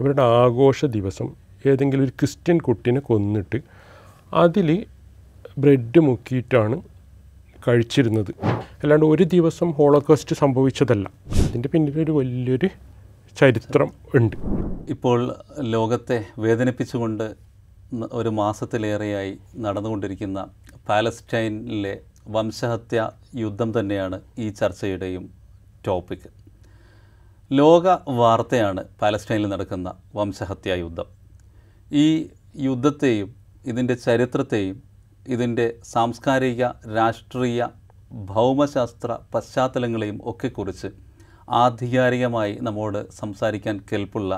അവരുടെ ആഘോഷ ദിവസം ഏതെങ്കിലും ഒരു ക്രിസ്ത്യൻ കുട്ടീനെ കൊന്നിട്ട് അതിൽ ബ്രെഡ് മുക്കിയിട്ടാണ് കഴിച്ചിരുന്നത്. അല്ലാണ്ട് ഒരു ദിവസം ഹോളോകോസ്റ്റ് സംഭവിച്ചതല്ല. അതിന്റെ പിന്നിലൊരു വലിയൊരു ചരിത്രം ഉണ്ട്. ഇപ്പോൾ ലോകത്തെ വേദനിപ്പിച്ചുകൊണ്ട് ഒരു മാസത്തിലേറെയായി നടന്നുകൊണ്ടിരിക്കുന്ന പാലസ്റ്റൈനിലെ വംശഹത്യ യുദ്ധം തന്നെയാണ് ഈ ചർച്ചയുടെയും ടോപ്പിക്. ലോക വാർത്തയാണ് പാലസ്റ്റൈനിൽ നടക്കുന്ന വംശഹത്യാ യുദ്ധം. ഈ യുദ്ധത്തെയും ഇതിന്റെ ചരിത്രത്തെയും ഇതിന്റെ സാംസ്കാരിക രാഷ്ട്രീയ ഭൗമശാസ്ത്ര പശ്ചാത്തലങ്ങളെയും ഒക്കെ കുറിച്ച് ആധികാരികമായി നമ്മോട് സംസാരിക്കാൻ കെൽപ്പുള്ള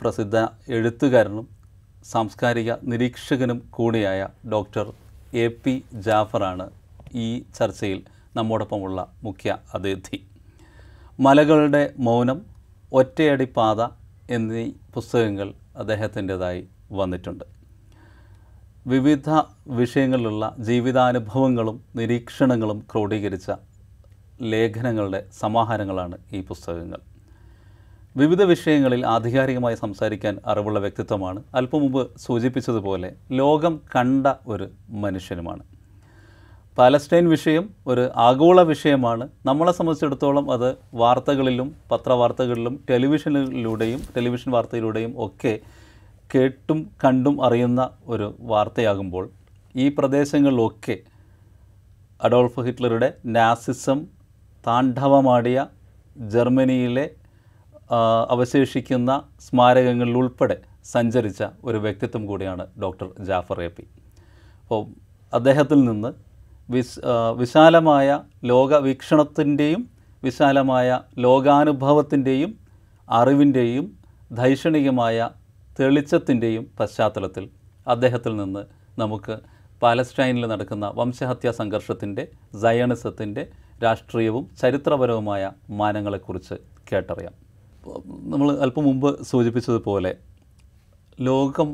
പ്രസിദ്ധ എഴുത്തുകാരനും സാംസ്കാരിക നിരീക്ഷകനും കൂടിയായ ഡോക്ടർ എ പി ജാഫറാണ് ഈ ചർച്ചയിൽ നമ്മോടൊപ്പമുള്ള മുഖ്യ അതിഥി. മലകളുടെ മൗനം ഒറ്റയടി പാത എന്നീ പുസ്തകങ്ങൾ അദ്ദേഹത്തിന്റെതായി വന്നിട്ടുണ്ട്. വിവിധ വിഷയങ്ങളിലുള്ള ജീവിതാനുഭവങ്ങളും നിരീക്ഷണങ്ങളും ക്രോഡീകരിച്ച ലേഖനങ്ങളുടെ സമാഹാരങ്ങളാണ് ഈ പുസ്തകങ്ങൾ. വിവിധ വിഷയങ്ങളിൽ ആധികാരികമായി സംസാരിക്കാൻ അറിവുള്ള വ്യക്തിത്വമാണ്. അല്പം മുമ്പ് സൂചിപ്പിച്ചതുപോലെ ലോകം കണ്ട ഒരു മനുഷ്യനുമാണ്. പാലസ്റ്റൈൻ വിഷയം ഒരു ആഗോള വിഷയമാണ്. നമ്മളെ സംബന്ധിച്ചിടത്തോളം അത് വാർത്തകളിലും പത്രവാർത്തകളിലും ടെലിവിഷനിലൂടെയും ടെലിവിഷൻ വാർത്തയിലൂടെയും ഒക്കെ കേട്ടും കണ്ടും അറിയുന്ന ഒരു വാർത്തയാകുമ്പോൾ ഈ പ്രദേശങ്ങളിലൊക്കെ അഡോൾഫ് ഹിറ്റ്ലറുടെ നാസിസം താണ്ഡവമാടിയ ജർമ്മനിയിലെ അവശേഷിക്കുന്ന സ്മാരകങ്ങളിലുൾപ്പെടെ സഞ്ചരിച്ച ഒരു വ്യക്തിത്വം കൂടിയാണ് ഡോക്ടർ ജാഫർ എ പി. അപ്പോൾ അദ്ദേഹത്തിൽ നിന്ന് ആ, വിശാലമായ ലോകവീക്ഷണത്തിന്റെയും വിശാലമായ ലോകാനുഭവത്തിന്റെയും അറിവിന്റെയും ധൈഷണികമായ തെളിച്ചത്തിന്റെയും പശ്ചാത്തലത്തിൽ അദ്ദേഹത്തിൽ നിന്ന് നമുക്ക് പാലസ്റ്റൈനിൽ നടക്കുന്ന വംശഹത്യാ സംഘർഷത്തിന്റെ സയണിസത്തിന്റെ രാഷ്ട്രീയവും ചരിത്രപരവുമായ മാനങ്ങളെക്കുറിച്ച് കേട്ടറിയാം. നമ്മൾ അല്പം മുമ്പ് സൂചിപ്പിച്ചതുപോലെ ലോകം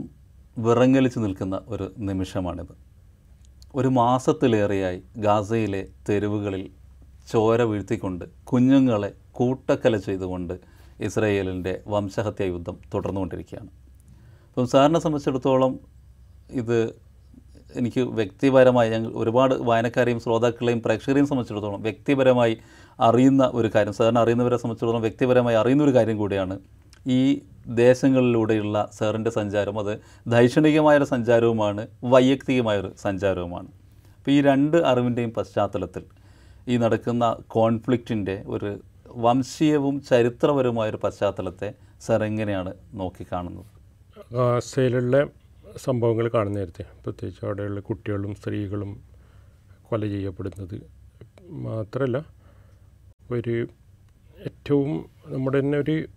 വിറങ്ങലിച്ച് നിൽക്കുന്ന ഒരു നിമിഷമാണിത്. ഒരു മാസത്തിലേറെയായി ഗാസയിലെ തെരുവുകളിൽ ചോര വീഴ്ത്തിക്കൊണ്ട് കുഞ്ഞുങ്ങളെ കൂട്ടക്കല ചെയ്തുകൊണ്ട് ഇസ്രയേലിന്റെ വംശഹത്യാ യുദ്ധം തുടർന്നുകൊണ്ടിരിക്കുകയാണ്. അപ്പം സാറിനെ സംബന്ധിച്ചിടത്തോളം ഇത് എനിക്ക് വ്യക്തിപരമായി ഞങ്ങൾ ഒരുപാട് വായനക്കാരെയും ശ്രോതാക്കളെയും പ്രേക്ഷകരെയും സംബന്ധിച്ചിടത്തോളം വ്യക്തിപരമായി അറിയുന്ന ഒരു കാര്യം സാറിന് അറിയുന്നവരെ സംബന്ധിച്ചിടത്തോളം വ്യക്തിപരമായി അറിയുന്ന ഒരു കാര്യം കൂടിയാണ് ഈ ദേശങ്ങളിലൂടെയുള്ള സാറിന്റെ സഞ്ചാരം അത് ദൈക്ഷണികമായൊരു സഞ്ചാരവുമാണ് വൈയക്തികമായൊരു സഞ്ചാരവുമാണ്. അപ്പോൾ ഈ രണ്ട് അറിവിന്റെയും പശ്ചാത്തലത്തിൽ ഈ നടക്കുന്ന കോൺഫ്ലിക്റ്റിന്റെ ഒരു വംശീയവും ചരിത്രപരവുമായൊരു പശ്ചാത്തലത്തെ സാർ എങ്ങനെയാണ് നോക്കിക്കാണുന്നത്? ഗാസയിലുള്ള സംഭവങ്ങൾ കാണുന്ന നേരത്തെ പ്രത്യേകിച്ച് അവിടെയുള്ള കുട്ടികളും സ്ത്രീകളും കൊല ചെയ്യപ്പെടുന്നത് മാത്രമല്ല ഒരു ഏറ്റവും നമ്മുടെ തന്നെ ഒരു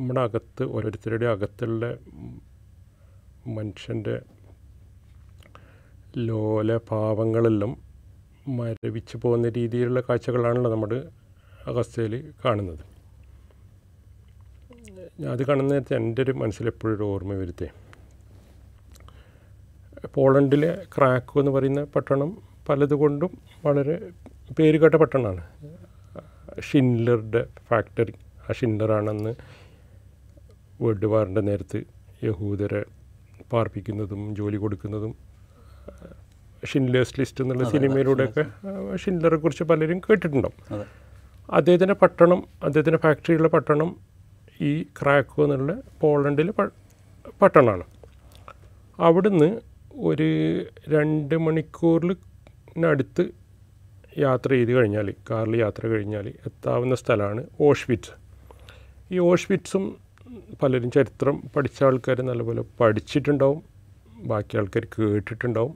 നമ്മുടെ അകത്ത് ഓരോരുത്തരുടെ അകത്തുള്ള മനുഷ്യന്റെ ലോല ഭാവങ്ങളെല്ലാം മരവിച്ച് പോകുന്ന രീതിയിലുള്ള കാഴ്ചകളാണല്ലോ നമ്മുടെ അവസ്ഥയിൽ കാണുന്നത്. ഞാൻ അത് കാണുന്ന നേരത്തെ എന്റെ ഒരു മനസ്സിൽ എപ്പോഴും ഒരു ഓർമ്മ വരുത്തേ. പോളണ്ടിലെ ക്രാക്കോ എന്ന് പറയുന്ന പട്ടണം പലതുകൊണ്ടും വളരെ പേരുകേട്ട പട്ടണമാണ്. ഷിൻലറുടെ ഫാക്ടറി. ആ ഷിൻഡറാണെന്ന് വേൾഡ് വാറിന്റെ നേരത്ത് യഹൂദരെ പാർപ്പിക്കുന്നതും ജോലി കൊടുക്കുന്നതും ഷിൻലേഴ്സ് ലിസ്റ്റ് എന്നുള്ള സിനിമയിലൂടെയൊക്കെ ഷിൻലറെ കുറിച്ച് പലരും കേട്ടിട്ടുണ്ടാവും. അദ്ദേഹത്തിന്റെ പട്ടണം അദ്ദേഹത്തിന്റെ ഫാക്ടറിയുള്ള പട്ടണം ഈ ക്രാക്കോ എന്നുള്ള പോളണ്ടിലെ പട്ടണമാണ്. അവിടുന്ന് ഒരു രണ്ട് മണിക്കൂറിനടുത്ത് യാത്ര ചെയ്ത് കഴിഞ്ഞാൽ കാറിൽ യാത്ര കഴിഞ്ഞാൽ എത്താവുന്ന സ്ഥലമാണ് ഓഷ്വിറ്റ്സ്. ഈ ഓഷ്വിറ്റ്സും പലരും ചരിത്രം പഠിച്ച ആൾക്കാർ നല്ലപോലെ പഠിച്ചിട്ടുണ്ടാവും. ബാക്കി ആൾക്കാർ കേട്ടിട്ടുണ്ടാവും.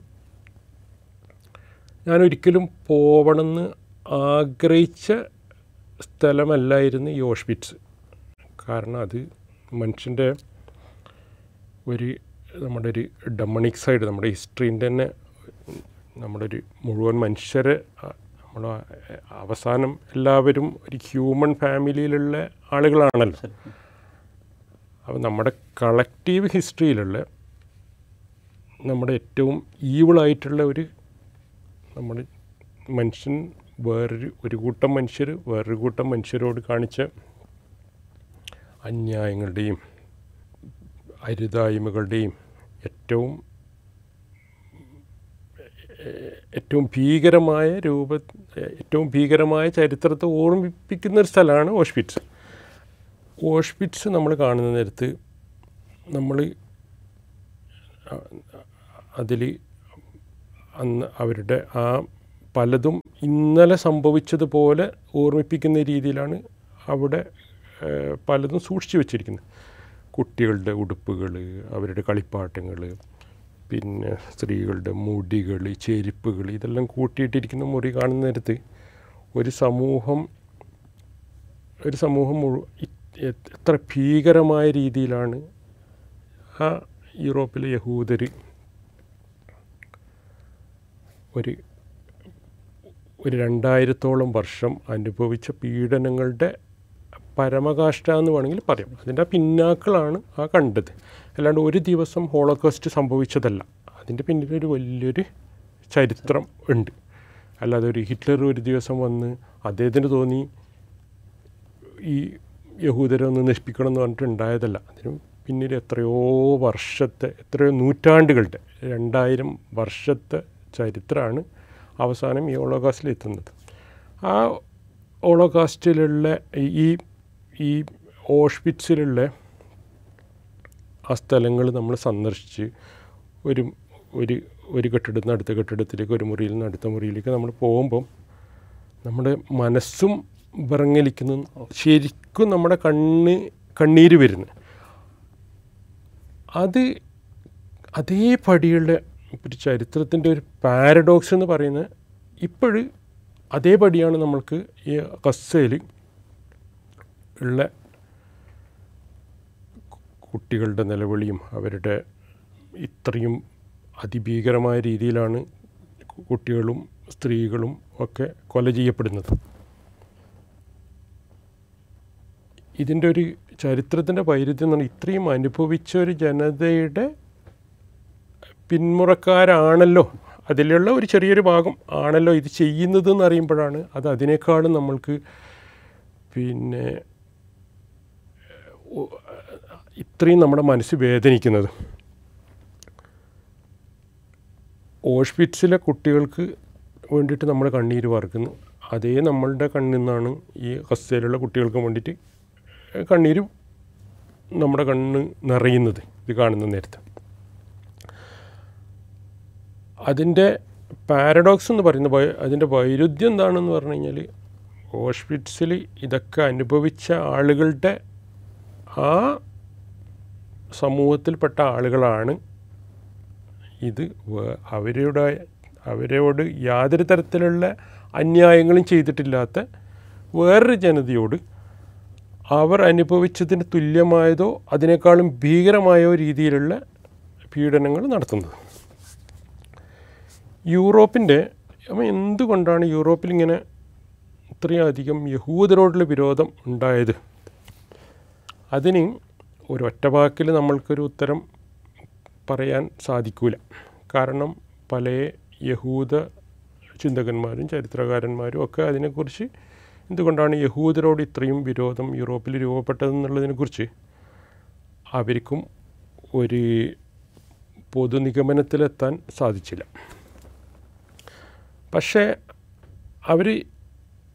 ഞാൻ ഒരിക്കലും പോവണമെന്ന് ആഗ്രഹിച്ച സ്ഥലമല്ലായിരുന്നു ഈ ഓഷ്വിറ്റ്സ്. കാരണം അത് മനുഷ്യന്റെ ഒരു നമ്മുടെ ഒരു ഡമണിക് സൈഡ് നമ്മുടെ ഹിസ്റ്ററിന്റെ തന്നെ നമ്മുടെ ഒരു മുഴുവൻ മനുഷ്യരെ നമ്മൾ അവസാനം എല്ലാവരും ഒരു ഹ്യൂമൻ ഫാമിലിയിലുള്ള ആളുകളാണല്ലോ. അപ്പോൾ നമ്മുടെ കളക്റ്റീവ് ഹിസ്റ്ററിയിലുള്ള നമ്മുടെ ഏറ്റവും ഈവിളായിട്ടുള്ള ഒരു നമ്മൾ മനുഷ്യൻ വേറൊരു ഒരു കൂട്ടം മനുഷ്യർ വേറൊരു കൂട്ടം മനുഷ്യരോട് കാണിച്ച അന്യായങ്ങളുടെയും അരുതായ്മകളുടെയും ഏറ്റവും ഏറ്റവും ഭീകരമായ രൂപ ഏറ്റവും ഭീകരമായ ചരിത്രത്തെ ഓർമ്മിപ്പിക്കുന്ന ഒരു സ്ഥലമാണ് ഓഷ്പിറ്റ്സ്. ഓഷ്പിറ്റ്സ് നമ്മൾ കാണുന്ന നേരത്ത് നമ്മൾ അതിൽ അന്ന് അവരുടെ ആ പലതും ഇന്നലെ സംഭവിച്ചതുപോലെ ഓർമ്മിപ്പിക്കുന്ന രീതിയിലാണ് അവിടെ പലതും സൂക്ഷിച്ചു വെച്ചിരിക്കുന്നത്. കുട്ടികളുടെ ഉടുപ്പുകൾ അവരുടെ കളിപ്പാട്ടങ്ങൾ പിന്നെ സ്ത്രീകളുടെ മുടികൾ ചെരുപ്പുകൾ ഇതെല്ലാം കൂട്ടിയിട്ടിരിക്കുന്ന മുറി കാണുന്ന നേരത്ത് ഒരു സമൂഹം ഒരു സമൂഹം എത്ര ഭീകരമായ രീതിയിലാണ് ആ യൂറോപ്പിലെ യഹൂദർ ഒരു ഒരു രണ്ടായിരത്തോളം വർഷം അനുഭവിച്ച പീഡനങ്ങളുടെ പരമകാഷ്ട എന്ന് വേണമെങ്കിൽ പറയാം. അതിന്റെ പിന്നാക്കളാണ് ആ കണ്ടത്. അല്ലാണ്ട് ഒരു ദിവസം ഹോളോകോസ്റ്റ് സംഭവിച്ചതല്ല. അതിന്റെ പിന്നിലൊരു വലിയൊരു ചരിത്രം ഉണ്ട്. അല്ലാതെ ഒരു ഹിറ്റ്ലർ ഒരു ദിവസം വന്ന് അദ്ദേഹത്തിന് തോന്നി ഈ യഹൂദരെ ഒന്ന് നശിപ്പിക്കണം എന്ന് പറഞ്ഞിട്ട് ഉണ്ടായതല്ല. അതിന് പിന്നിൽ എത്രയോ വർഷത്തെ എത്രയോ നൂറ്റാണ്ടുകളുടെ രണ്ടായിരം വർഷത്തെ ചരിത്രമാണ് അവസാനം ഈ ഓളോകാസ്റ്റിൽ എത്തുന്നത്. ആ ഓളോകാസ്റ്റിലുള്ള ഈ ഈ ഓഷ്വിറ്റ്സിലുള്ള ആ സ്ഥലങ്ങൾ നമ്മൾ സന്ദർശിച്ച് ഒരു ഒരു ഒരു കെട്ടിടത്തിൽ നിന്ന് അടുത്ത കെട്ടിടത്തിലേക്ക് ഒരു മുറിയിൽ നിന്ന് അടുത്ത മുറിയിലേക്ക് നമ്മൾ പോകുമ്പം നമ്മുടെ മനസ്സും വിറങ്ങലിക്കുന്നു. ശരിക്കും നമ്മുടെ കണ്ണ് കണ്ണീര് വരുന്നു. അത് അതേ പടിയുള്ള ഒരു ചരിത്രത്തിന്റെ ഒരു പാരഡോക്സ് എന്ന് പറയുന്നത് ഇപ്പോഴും അതേപടിയാണ് നമ്മൾക്ക് ഈ കസ്സയിൽ ഉള്ള കുട്ടികളുടെ നിലവിളിയും അവരുടെ ഇത്രയും അതിഭീകരമായ രീതിയിലാണ് കുട്ടികളും സ്ത്രീകളും ഒക്കെ കൊല ചെയ്യപ്പെടുന്നത്. ഇതിന്റെ ഒരു ചരിത്രത്തിന്റെ വൈരുദ്ധ്യം എന്ന് പറഞ്ഞാൽ ഇത്രയും അനുഭവിച്ച ഒരു ജനതയുടെ പിന്മുറക്കാരാണല്ലോ. അതിലുള്ള ഒരു ചെറിയൊരു ഭാഗം ആണല്ലോ ഇത് ചെയ്യുന്നത് എന്ന് അറിയുമ്പോഴാണ് അത് അതിനേക്കാളും നമ്മൾക്ക് പിന്നെ ഇത്രയും നമ്മുടെ മനസ്സ് വേദനിക്കുന്നത്. ഹോസ്പിറ്റലിലെ കുട്ടികൾക്ക് വേണ്ടിയിട്ട് നമ്മൾ കണ്ണീര് വാർക്കുന്നു. അതേ നമ്മളുടെ കണ്ണിൽ നിന്നാണ് ഈ ഹസ്സയിലുള്ള കുട്ടികൾക്ക് വേണ്ടിയിട്ട് കണ്ണീര് നമ്മുടെ കണ്ണ് നിറയുന്നത് ഇത് കാണുന്ന നേരത്ത്. അതിന്റെ പാരഡോക്സ് എന്ന് പറയുന്ന അതിന്റെ വൈരുദ്ധ്യം എന്താണെന്ന് പറഞ്ഞു കഴിഞ്ഞാൽ ഹോസ്പിറ്റൽസിൽ ഇതൊക്കെ അനുഭവിച്ച ആളുകളുടെ ആ സമൂഹത്തിൽപ്പെട്ട ആളുകളാണ് ഇത് അവരുടെ അവരോട് യാതൊരു തരത്തിലുള്ള അന്യായങ്ങളും ചെയ്തിട്ടില്ലാത്ത വേറൊരു ജനതയോട് അവർ അനുഭവിച്ചതിന് തുല്യമായതോ അതിനേക്കാളും ഭീകരമായോ രീതിയിലുള്ള പീഡനങ്ങൾ നടത്തുന്നത്. യൂറോപ്പിന്റെ എന്തുകൊണ്ടാണ് യൂറോപ്പിൽ ഇങ്ങനെ ഇത്രയധികം യഹൂദരോടുള്ള വിരോധം ഉണ്ടായത്? അതിന് ഒരൊറ്റ വാക്കിൽ നമ്മൾക്കൊരു ഉത്തരം പറയാൻ സാധിക്കൂല. കാരണം പല യഹൂദ ചിന്തകന്മാരും ചരിത്രകാരന്മാരും ഒക്കെ അതിനെക്കുറിച്ച് എന്തുകൊണ്ടാണ് യഹൂദരോട് ഇത്രയും വിരോധം യൂറോപ്പിൽ രൂപപ്പെട്ടതെന്നുള്ളതിനെക്കുറിച്ച് അവർക്കും ഒരു പൊതുനിഗമനത്തിലെത്താൻ സാധിച്ചില്ല. പക്ഷേ അവർ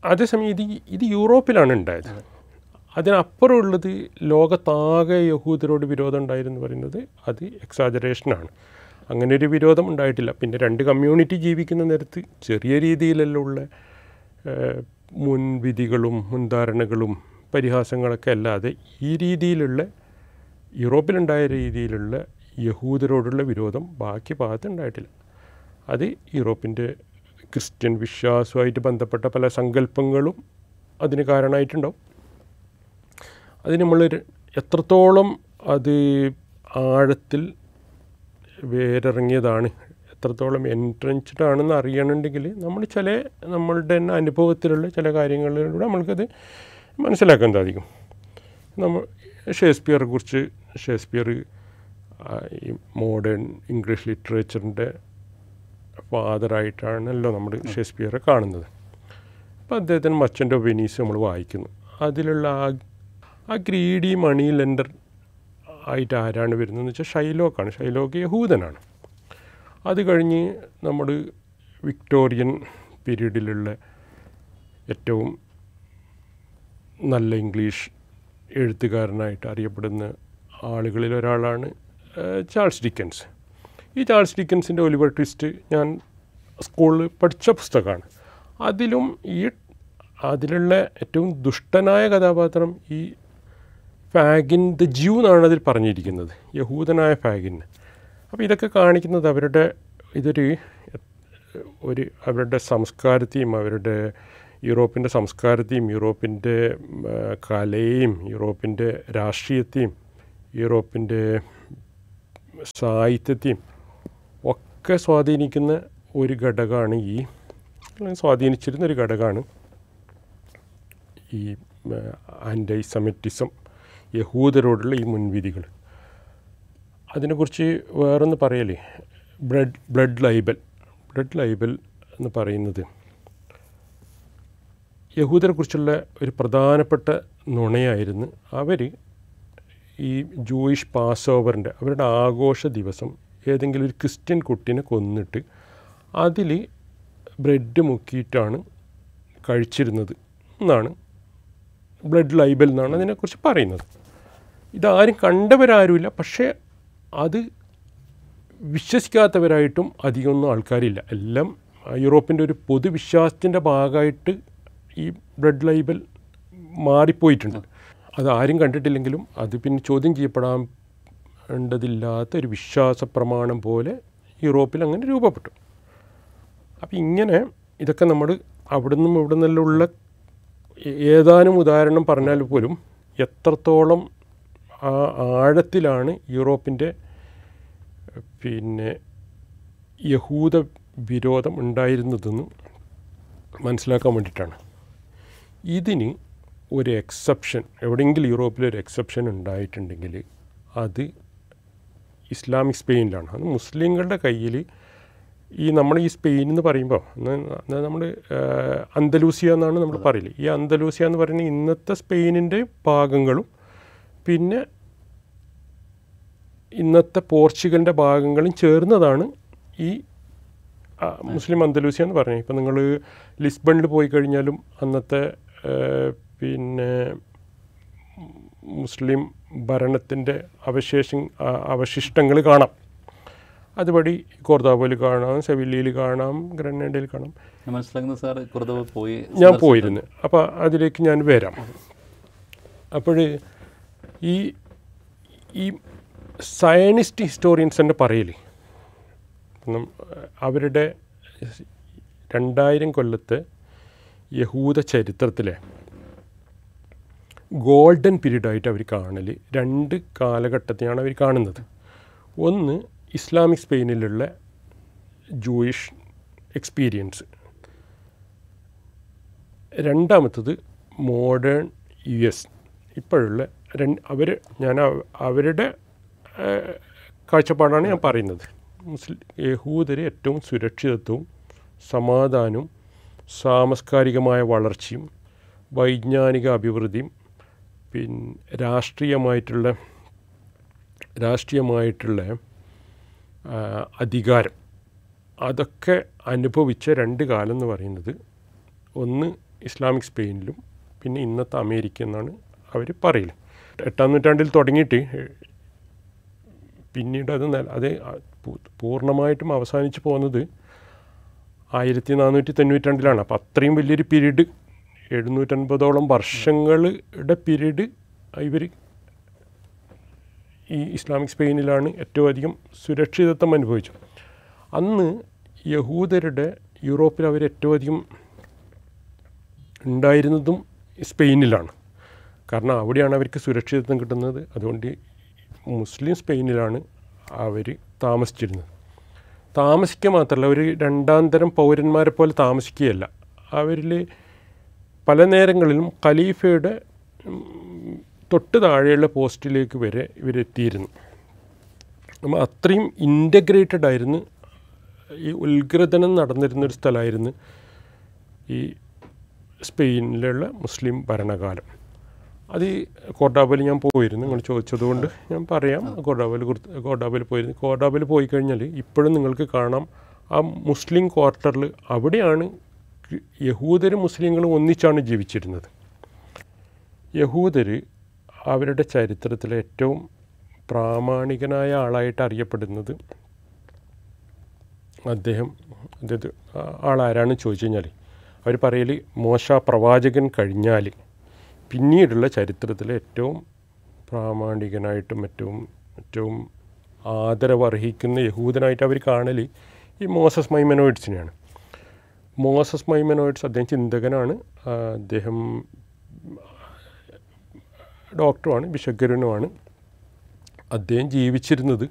അതേസമയം ഇത് ഇത് യൂറോപ്പിലാണ് ഉണ്ടായത്. അതിനപ്പുറമുള്ളത് ലോകത്താകെ യഹൂദരോട് വിരോധം ഉണ്ടായിരുന്നു പറയുന്നത് അത് എക്സാജറേഷനാണ് അങ്ങനെ ഒരു വിരോധം ഉണ്ടായിട്ടില്ല. പിന്നെ രണ്ട് കമ്മ്യൂണിറ്റി ജീവിക്കുന്ന നേരത്ത് ചെറിയ രീതിയിലെല്ലാം ഉള്ള മുൻവിധികളും മുൻധാരണകളും പരിഹാസങ്ങളൊക്കെ അല്ലാതെ ഈ രീതിയിലുള്ള യൂറോപ്പിലുണ്ടായ രീതിയിലുള്ള യഹൂദരോടുള്ള വിരോധം ബാക്കി ഭാഗത്ത് ഉണ്ടായിട്ടില്ല. അത് യൂറോപ്പിന്റെ ക്രിസ്ത്യൻ വിശ്വാസവുമായിട്ട് ബന്ധപ്പെട്ട പല സങ്കല്പങ്ങളും അതിന് കാരണമായിട്ടുണ്ടാവും. അത് നമ്മൾ എത്രത്തോളം അത് ആഴത്തിൽ വേരിറങ്ങിയതാണ് എത്രത്തോളം എൻട്രൻസ്ഡ് ആണെന്ന് അറിയണമെങ്കിൽ നമ്മൾ ചില നമ്മളുടെ തന്നെ അനുഭവത്തിലുള്ള ചില കാര്യങ്ങളിലൂടെ നമ്മൾക്കത് മനസ്സിലാക്കാൻ സാധിക്കും. നമ്മൾ ഷേക്സ്പിയറെ കുറിച്ച് ഷേക്സ്പിയർ ഈ മോഡേൺ ഇംഗ്ലീഷ് ലിറ്ററേച്ചറിന്റെ ഫാദറായിട്ടാണല്ലോ നമ്മൾ ഷേക്സ്പിയറെ കാണുന്നത്. അപ്പോൾ അദ്ദേഹത്തിന് മച്ചന്റെ വെനീസ് നമ്മൾ വായിക്കുന്നു. അതിലുള്ള ആ ആ ഗ്രീഡി മണി ലെൻഡർ ആയിട്ട് ആരാണ് വരുന്നതെന്ന് വെച്ചാൽ ഷൈലോക്കാണ്. ഷൈലോക്ക് യഹൂദനാണ്. അത് കഴിഞ്ഞ് നമ്മൾ വിക്ടോറിയൻ പീരീഡിലുള്ള ഏറ്റവും നല്ല ഇംഗ്ലീഷ് എഴുത്തുകാരനായിട്ട് അറിയപ്പെടുന്ന ആളുകളിൽ ഒരാളാണ് ചാൾസ് ഡിക്കൻസ്. ഈ ചാൾസ് ഡിക്കൻസിന്റെ ഒലിവർ ട്വിസ്റ്റ് ഞാൻ സ്കൂളിൽ പഠിച്ച പുസ്തകമാണ്. അതിലും ഈ അതിലുള്ള ഏറ്റവും ദുഷ്ടനായ കഥാപാത്രം ഈ ഫാഗിൻ ദ ജ്യൂ എന്നാണ് അതിൽ പറഞ്ഞിരിക്കുന്നത്. യഹൂദനായ ഫാഗിൻ. അപ്പോൾ ഇതൊക്കെ കാണിക്കുന്നത് അവരുടെ ഇതൊരു ഒരു അവരുടെ സംസ്കാരത്തെയും അവരുടെ യൂറോപ്പിന്റെ സംസ്കാരത്തെയും യൂറോപ്പിന്റെ കലയെയും യൂറോപ്പിന്റെ രാഷ്ട്രീയത്തെയും യൂറോപ്പിന്റെ സാഹിത്യത്തെയും ഒക്കെ സ്വാധീനിക്കുന്ന ഒരു ഘടകമാണ് ഈ സ്വാധീനിച്ചിരുന്ന ഒരു ഘടകമാണ് ഈ ആന്റൈ സെമറ്റിസം യഹൂദരോടുള്ള ഈ മുൻവിധികൾ. അതിനെക്കുറിച്ച് വേറൊന്ന് പറയലേ. Blood blood libel blood libel എന്ന് പറയുന്നത് യഹൂദരെക്കുറിച്ചുള്ള ഒരു പ്രധാനപ്പെട്ട നുണയായിരുന്നു. അവർ ഈ ജൂയിഷ് പാസ് ഓവറിന്റെ അവരുടെ ആഘോഷ ദിവസം ഏതെങ്കിലും ഒരു ക്രിസ്ത്യൻ കുട്ടീനെ കൊന്നിട്ട് അതിൽ ബ്രെഡ് മുക്കിയിട്ടാണ് കഴിച്ചിരുന്നത് എന്നാണ് ബ്ലഡ് ലൈബൽ എന്നാണ് അതിനെക്കുറിച്ച് പറയുന്നത്. ഇതാരും കണ്ടവരാരുമില്ല. പക്ഷേ അത് വിശ്വസിക്കാത്തവരായിട്ടും അധികമൊന്നും ആൾക്കാരില്ല. എല്ലാം യൂറോപ്പിന്റെ ഒരു പൊതുവിശ്വാസത്തിന്റെ ഭാഗമായിട്ട് ഈ ബ്ലഡ് ലൈബൽ മാറിപ്പോയിട്ടുണ്ട്. അത് ആരും കണ്ടിട്ടില്ലെങ്കിലും അത് പിന്നെ ചോദ്യം ചെയ്യപ്പെടാൻ ണ്ടതില്ലാത്ത ഒരു വിശ്വാസ പ്രമാണം പോലെ യൂറോപ്പിൽ അങ്ങനെ രൂപപ്പെട്ടു. അപ്പം ഇങ്ങനെ ഇതൊക്കെ നമ്മൾ അവിടെ നിന്നും ഇവിടെ നിന്നെല്ലാം ഉള്ള ഏതാനും ഉദാഹരണം പറഞ്ഞാൽ പോലും എത്രത്തോളം ആ ആഴത്തിലാണ് യൂറോപ്പിന്റെ പിന്നെ യഹൂദ വിരോധം ഉണ്ടായിരുന്നതെന്ന് മനസ്സിലാക്കാൻ വേണ്ടിയിട്ടാണ്. ഇതിന് ഒരു എക്സെപ്ഷൻ എവിടെയെങ്കിലും യൂറോപ്പിൽ ഒരു എക്സെപ്ഷൻ ഉണ്ടായിട്ടുണ്ടെങ്കിൽ അത് ഇസ്ലാമിക് സ്പെയിനിലാണ്. അത് മുസ്ലിങ്ങളുടെ കയ്യിൽ ഈ നമ്മൾ ഈ സ്പെയിൻ എന്ന് പറയുമ്പോൾ നമ്മൾ അന്തലൂസിയ എന്നാണ് നമ്മൾ പറയില്ല ഈ അന്തലൂസിയ എന്ന് പറയുന്ന ഇന്നത്തെ സ്പെയിനിന്റെ ഭാഗങ്ങളും പിന്നെ ഇന്നത്തെ പോർച്ചുഗലിന്റെ ഭാഗങ്ങളും ചേർന്നതാണ് ഈ മുസ്ലിം അന്തലൂസിയ എന്ന് പറഞ്ഞത്. ഇപ്പം നിങ്ങൾ ലിസ്ബണിൽ പോയി കഴിഞ്ഞാലും അന്നത്തെ പിന്നെ മുസ്ലിം ഭരണത്തിന്റെ അവശേഷം അവശിഷ്ടങ്ങൾ കാണാം. അതുവഴി കോർദാബോയിൽ കാണാം സെവില്ലിയിൽ കാണാം ഗ്രനേഡയിൽ കാണാം. ഞാൻ മനസ്സിലാക്കുന്നത് സാർ കുർദാബോ പോയി ഞാൻ. പോയിരുന്നു. അപ്പോൾ അതിലേക്ക് ഞാൻ വരാം. അപ്പോൾ ഈ ഈ സയനിസ്റ്റ് ഹിസ്റ്റോറിയൻസ് തന്നെ പറയില്ലേ അവരുടെ രണ്ടായിരം കൊല്ലത്തെ യഹൂദ ചരിത്രത്തിലെ ഗോൾഡൻ പീരീഡായിട്ട് അവർ കാണൽ രണ്ട് കാലഘട്ടത്തെയാണ് അവർ കാണുന്നത്. ഒന്ന് ഇസ്ലാമിക് സ്പെയിനിലുള്ള ജൂയിഷ് എക്സ്പീരിയൻസ്. രണ്ടാമത്തത് മോഡേൺ യു എസ്. ഇപ്പോഴുള്ള അവർ ഞാൻ അവരുടെ കാഴ്ചപ്പാടാണ് ഞാൻ പറയുന്നത്. മുസ്ലിം യഹൂദരെ ഏറ്റവും സുരക്ഷിതത്വവും സമാധാനവും സാംസ്കാരികമായ വളർച്ചയും വൈജ്ഞാനിക അഭിവൃദ്ധിയും പിന്നെ രാഷ്ട്രീയമായിട്ടുള്ള രാഷ്ട്രീയമായിട്ടുള്ള അധികാരം. അതൊക്കെ അനുഭവിച്ച രണ്ട് കാലം എന്ന് പറയുന്നത് ഒന്ന് ഇസ്ലാമിക് സ്പെയിനിലും പിന്നെ ഇന്നത്തെ അമേരിക്ക എന്നാണ് അവർ പറയൽ എട്ടാം നൂറ്റാണ്ടിൽ തുടങ്ങിയിട്ട് പിന്നീട് അത് അത് പൂർണമായിട്ടും അവസാനിച്ച് പോകുന്നത് ആയിരത്തി നാനൂറ്റി തൊണ്ണൂറ്റാണ്ടിലാണ് അപ്പോൾ അത്രയും വലിയൊരു പീരീഡ് എഴുന്നൂറ്റൻപതോളം വർഷങ്ങളുടെ പീരീഡ് ഇവർ ഈ ഇസ്ലാമിക് സ്പെയിനിലാണ് ഏറ്റവും അധികം സുരക്ഷിതത്വം അനുഭവിച്ചത്. അന്ന് യഹൂദരുടെ യൂറോപ്പിൽ അവർ ഏറ്റവും അധികം ഉണ്ടായിരുന്നതും സ്പെയിനിലാണ്. കാരണം അവിടെയാണ് അവർക്ക് സുരക്ഷിതത്വം കിട്ടുന്നത്. അതുകൊണ്ട് മുസ്ലിം സ്പെയിനിലാണ് അവർ താമസിച്ചിരുന്നത്. താമസിക്കുക മാത്രമല്ല ഒരു രണ്ടാം തരം പൗരന്മാരെ പോലെ താമസിക്കുകയല്ല. അവരിൽ പല നേരങ്ങളിലും ഖലീഫയുടെ തൊട്ട് താഴെയുള്ള പോസ്റ്റിലേക്ക് വരെ ഇവരെത്തിയിരുന്നു. അപ്പം അത്രയും ഇന്റഗ്രേറ്റഡ് ആയിരുന്നു. ഈ ഉത്ഗ്രഥനം നടന്നിരുന്നൊരു സ്ഥലമായിരുന്നു ഈ സ്പെയിനിലുള്ള മുസ്ലിം ഭരണകാലം. അത് കോർഡാബയിൽ ഞാൻ പോയിരുന്നു. നിങ്ങൾ ചോദിച്ചതുകൊണ്ട് ഞാൻ പറയാം. കോർഡാബയിൽ കോർഡാബയിൽ പോയിരുന്നു. കോർഡാബയിൽ പോയി കഴിഞ്ഞാൽ ഇപ്പോഴും നിങ്ങൾക്ക് കാണാം. ആ മുസ്ലിം ക്വാർട്ടറിൽ അവിടെയാണ് യഹൂദരും മുസ്ലിങ്ങളും ഒന്നിച്ചാണ് ജീവിച്ചിരുന്നത്. യഹൂദർ അവരുടെ ചരിത്രത്തിലെ ഏറ്റവും പ്രാമാണികനായ ആളായിട്ട് അറിയപ്പെടുന്നത് അദ്ദേഹം അതായത് ആളാരാണെന്ന് ചോദിച്ചു കഴിഞ്ഞാൽ അവർ പറയൽ മോശ പ്രവാചകൻ കഴിഞ്ഞാൽ പിന്നീടുള്ള ചരിത്രത്തിലെ ഏറ്റവും പ്രാമാണികനായിട്ടും ഏറ്റവും ഏറ്റവും ആദരവർഹിക്കുന്ന യഹൂദനായിട്ട് അവർ കാണൽ ഈ മോസസ് മൈമനോയിഡ്സിനെയാണ്. മോസസ് മൈമനോയിഡ്സ് അദ്ദേഹം ചിന്തകനാണ്. അദ്ദേഹം ഡോക്ടറുമാണ് ബിഷഗരനുമാണ് അദ്ദേഹം ജീവിച്ചിരുന്നത്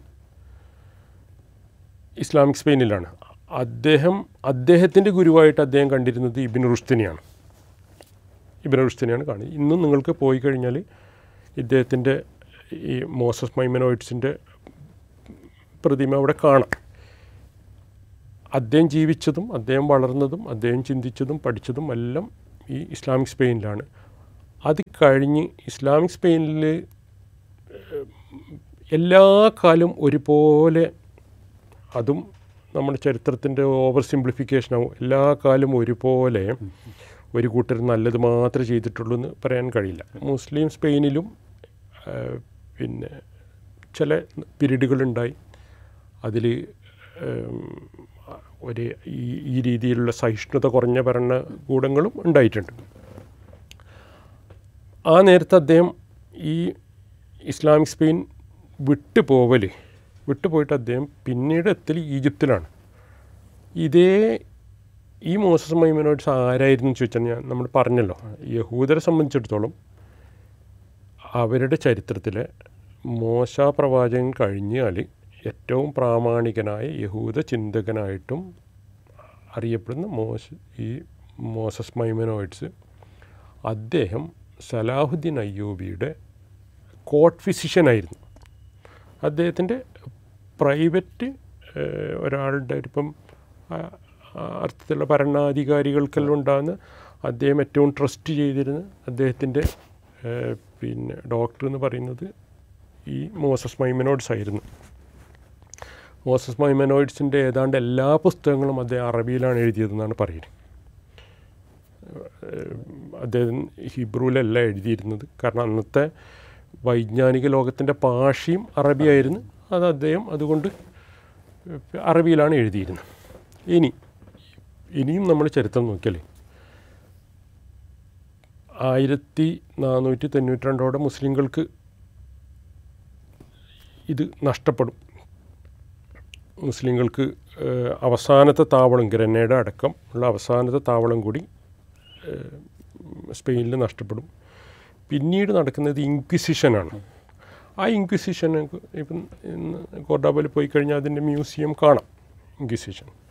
ഇസ്ലാമിക് സ്പെയിനിലാണ്. അദ്ദേഹം അദ്ദേഹത്തിന്റെ ഗുരുവായിട്ട് അദ്ദേഹം കണ്ടിരുന്നത് ഇബിൻ റുഷ്തിനെയാണ് ഇബിൻ റുഷ്തിനെയാണ് കാണുന്നത് ഇന്നും നിങ്ങൾക്ക് പോയി കഴിഞ്ഞാൽ ഇദ്ദേഹത്തിന്റെ ഈ മോസസ് മൈമനോയിഡ്സിന്റെ പ്രതിമ അവിടെ കാണാം. അദ്ദേഹം ജീവിച്ചതും അദ്ദേഹം വളർന്നതും അദ്ദേഹം ചിന്തിച്ചതും പഠിച്ചതും എല്ലാം ഈ ഇസ്ലാമിക് സ്പെയിനിലാണ്. അത് കഴിഞ്ഞ് ഇസ്ലാമിക് സ്പെയിനിൽ എല്ലാ കാലം ഒരുപോലെ അതും നമ്മുടെ ചരിത്രത്തിന്റെ ഓവർ സിംപ്ലിഫിക്കേഷനാവും എല്ലാ കാലം ഒരുപോലെ ഒരു കൂട്ടർ നല്ലത് മാത്രമേ ചെയ്തിട്ടുള്ളൂ എന്ന് പറയാൻ കഴിയില്ല. മുസ്ലിം സ്പെയിനിലും പിന്നെ ചില പീരീഡുകളുണ്ടായി. അതിൽ ഒരു ഈ ഈ രീതിയിലുള്ള സഹിഷ്ണുത കുറഞ്ഞ ഭരണകൂടങ്ങളും ഉണ്ടായിട്ടുണ്ട്. ആ നേരത്തെ അദ്ദേഹം ഈ ഇസ്ലാമിക് സ്പെയിൻ വിട്ടു പോവൽ വിട്ടുപോയിട്ട് അദ്ദേഹം പിന്നീട് എത്തൽ ഈജിപ്തിലാണ്. ഇതേ ഈ മോസസ് മൈമനോയിഡ്സ് ആരായിരുന്നു ചോദിച്ചാൽ ഞാൻ നമ്മൾ പറഞ്ഞല്ലോ. യഹൂദരെ സംബന്ധിച്ചിടത്തോളം അവരുടെ ചരിത്രത്തിലെ മോശ പ്രവാചകൻ കഴിഞ്ഞാൽ ഏറ്റവും പ്രാമാണികനായ യഹൂദ ചിന്തകനായിട്ടും അറിയപ്പെടുന്ന മോശ ഈ മോസസ് മൈമനോയിഡ്സ് അദ്ദേഹം സലാഹുദ്ദീൻ അയ്യൂബിയുടെ കോട്ട് ഫിസിഷ്യനായിരുന്നു. അദ്ദേഹത്തിന്റെ പ്രൈവറ്റ് ഒരാളുടെ ഇപ്പം അർത്ഥത്തിലുള്ള ഭരണാധികാരികൾക്കെല്ലാം ഉണ്ടാകുന്ന അദ്ദേഹം ഏറ്റവും ട്രസ്റ്റ് ചെയ്തിരുന്ന അദ്ദേഹത്തിന്റെ പിന്നെ ഡോക്ടർ എന്ന് പറയുന്നത് ഈ മോസസ് മൈമനോയിഡ്സ് ആയിരുന്നു. മോസസ് മൈമനോയിഡ്സിന്റെ ഏതാണ്ട് എല്ലാ പുസ്തകങ്ങളും അദ്ദേഹം അറബിയിലാണ് എഴുതിയതെന്നാണ് പറയുന്നത്. അദ്ദേഹം ഹിബ്രുവിലല്ല എഴുതിയിരുന്നത്. കാരണം അന്നത്തെ വൈജ്ഞാനിക ലോകത്തിന്റെ ഭാഷയും അറബിയായിരുന്നു അത് അദ്ദേഹം അതുകൊണ്ട് അറബിയിലാണ് എഴുതിയിരുന്നത്. ഇനി ഇനിയും നമ്മൾ ചരിത്രം നോക്കിയാലേ. ആയിരത്തി നാനൂറ്റി തൊണ്ണൂറ്റി രണ്ടോടെ മുസ്ലിങ്ങൾക്ക് ഇത് നഷ്ടപ്പെടും. മുസ്ലിങ്ങൾക്ക് അവസാനത്തെ താവളം ഗ്രനേഡ അടക്കം ഉള്ള അവസാനത്തെ താവളം കൂടി സ്പെയിനിൽ നഷ്ടപ്പെടും. പിന്നീട് നടക്കുന്നത് ഇൻക്വിസിഷനാണ്. ആ ഇൻക്വിസിഷൻ ഇപ്പം കോർഡാബയിൽ പോയി കഴിഞ്ഞാൽ അതിന്റെ മ്യൂസിയം കാണാം. ഇൻക്വിസിഷൻ.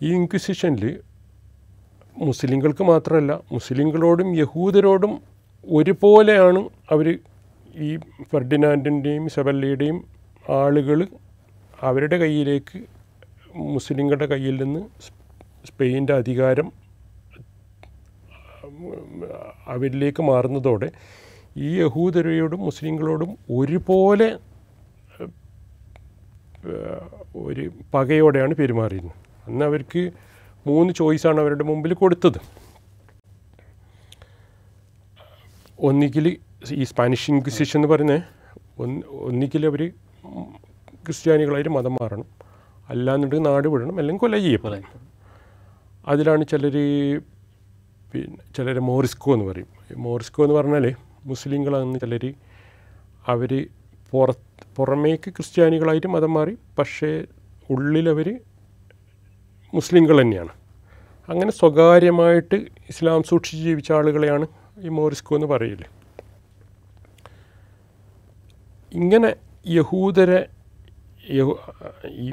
ഈ ഇൻക്വിസിഷനിൽ മുസ്ലിങ്ങൾക്ക് മാത്രമല്ല മുസ്ലിങ്ങളോടും യഹൂദരോടും ഒരുപോലെയാണ് അവർ ഈ ഫെർഡിനാൻഡിന്റെയും സെബല്ലയുടെയും ആളുകൾ അവരുടെ കയ്യിലേക്ക് മുസ്ലിങ്ങളുടെ കയ്യിൽ നിന്ന് സ്പെയിന്റെ അധികാരം അവരിലേക്ക് മാറുന്നതോടെ ഈ യഹൂദരയോടും മുസ്ലിങ്ങളോടും ഒരുപോലെ ഒരു പകയോടെയാണ് പെരുമാറിയിരുന്നത്. അന്ന് അവർക്ക് മൂന്ന് ചോയ്സാണ് അവരുടെ മുമ്പിൽ കൊടുത്തത്. ഒന്നിക്കിൽ ഈ സ്പാനിഷ് ഇൻക്വിസിഷൻ എന്ന് പറയുന്നത് ഒന്ന് ഒന്നിക്കിൽ അവർ ക്രിസ്ത്യാനികളായിട്ട് മതം മാറണം. അല്ലാന്നുണ്ടെങ്കിൽ നാട് വിടണം അല്ലെങ്കിൽ കൊല ചെയ്യപ്പെടണം. അതിലാണ് ചിലർ പിന്നെ ചിലർ മോറിസ്കോ എന്ന് പറയും. മോറിസ്കോ എന്ന് പറഞ്ഞാൽ മുസ്ലിങ്ങളാണെന്ന് ചിലർ അവർ പുറത്ത് പുറമേക്ക് ക്രിസ്ത്യാനികളായിട്ട് മതം മാറി പക്ഷേ ഉള്ളിലവർ മുസ്ലിങ്ങൾ തന്നെയാണ്. അങ്ങനെ സ്വകാര്യമായിട്ട് ഇസ്ലാം സൂക്ഷിച്ച് ജീവിച്ച ആളുകളെയാണ് ഈ മോറിസ്കോ എന്ന് പറയൽ. ഇങ്ങനെ യഹൂദരെ ഈ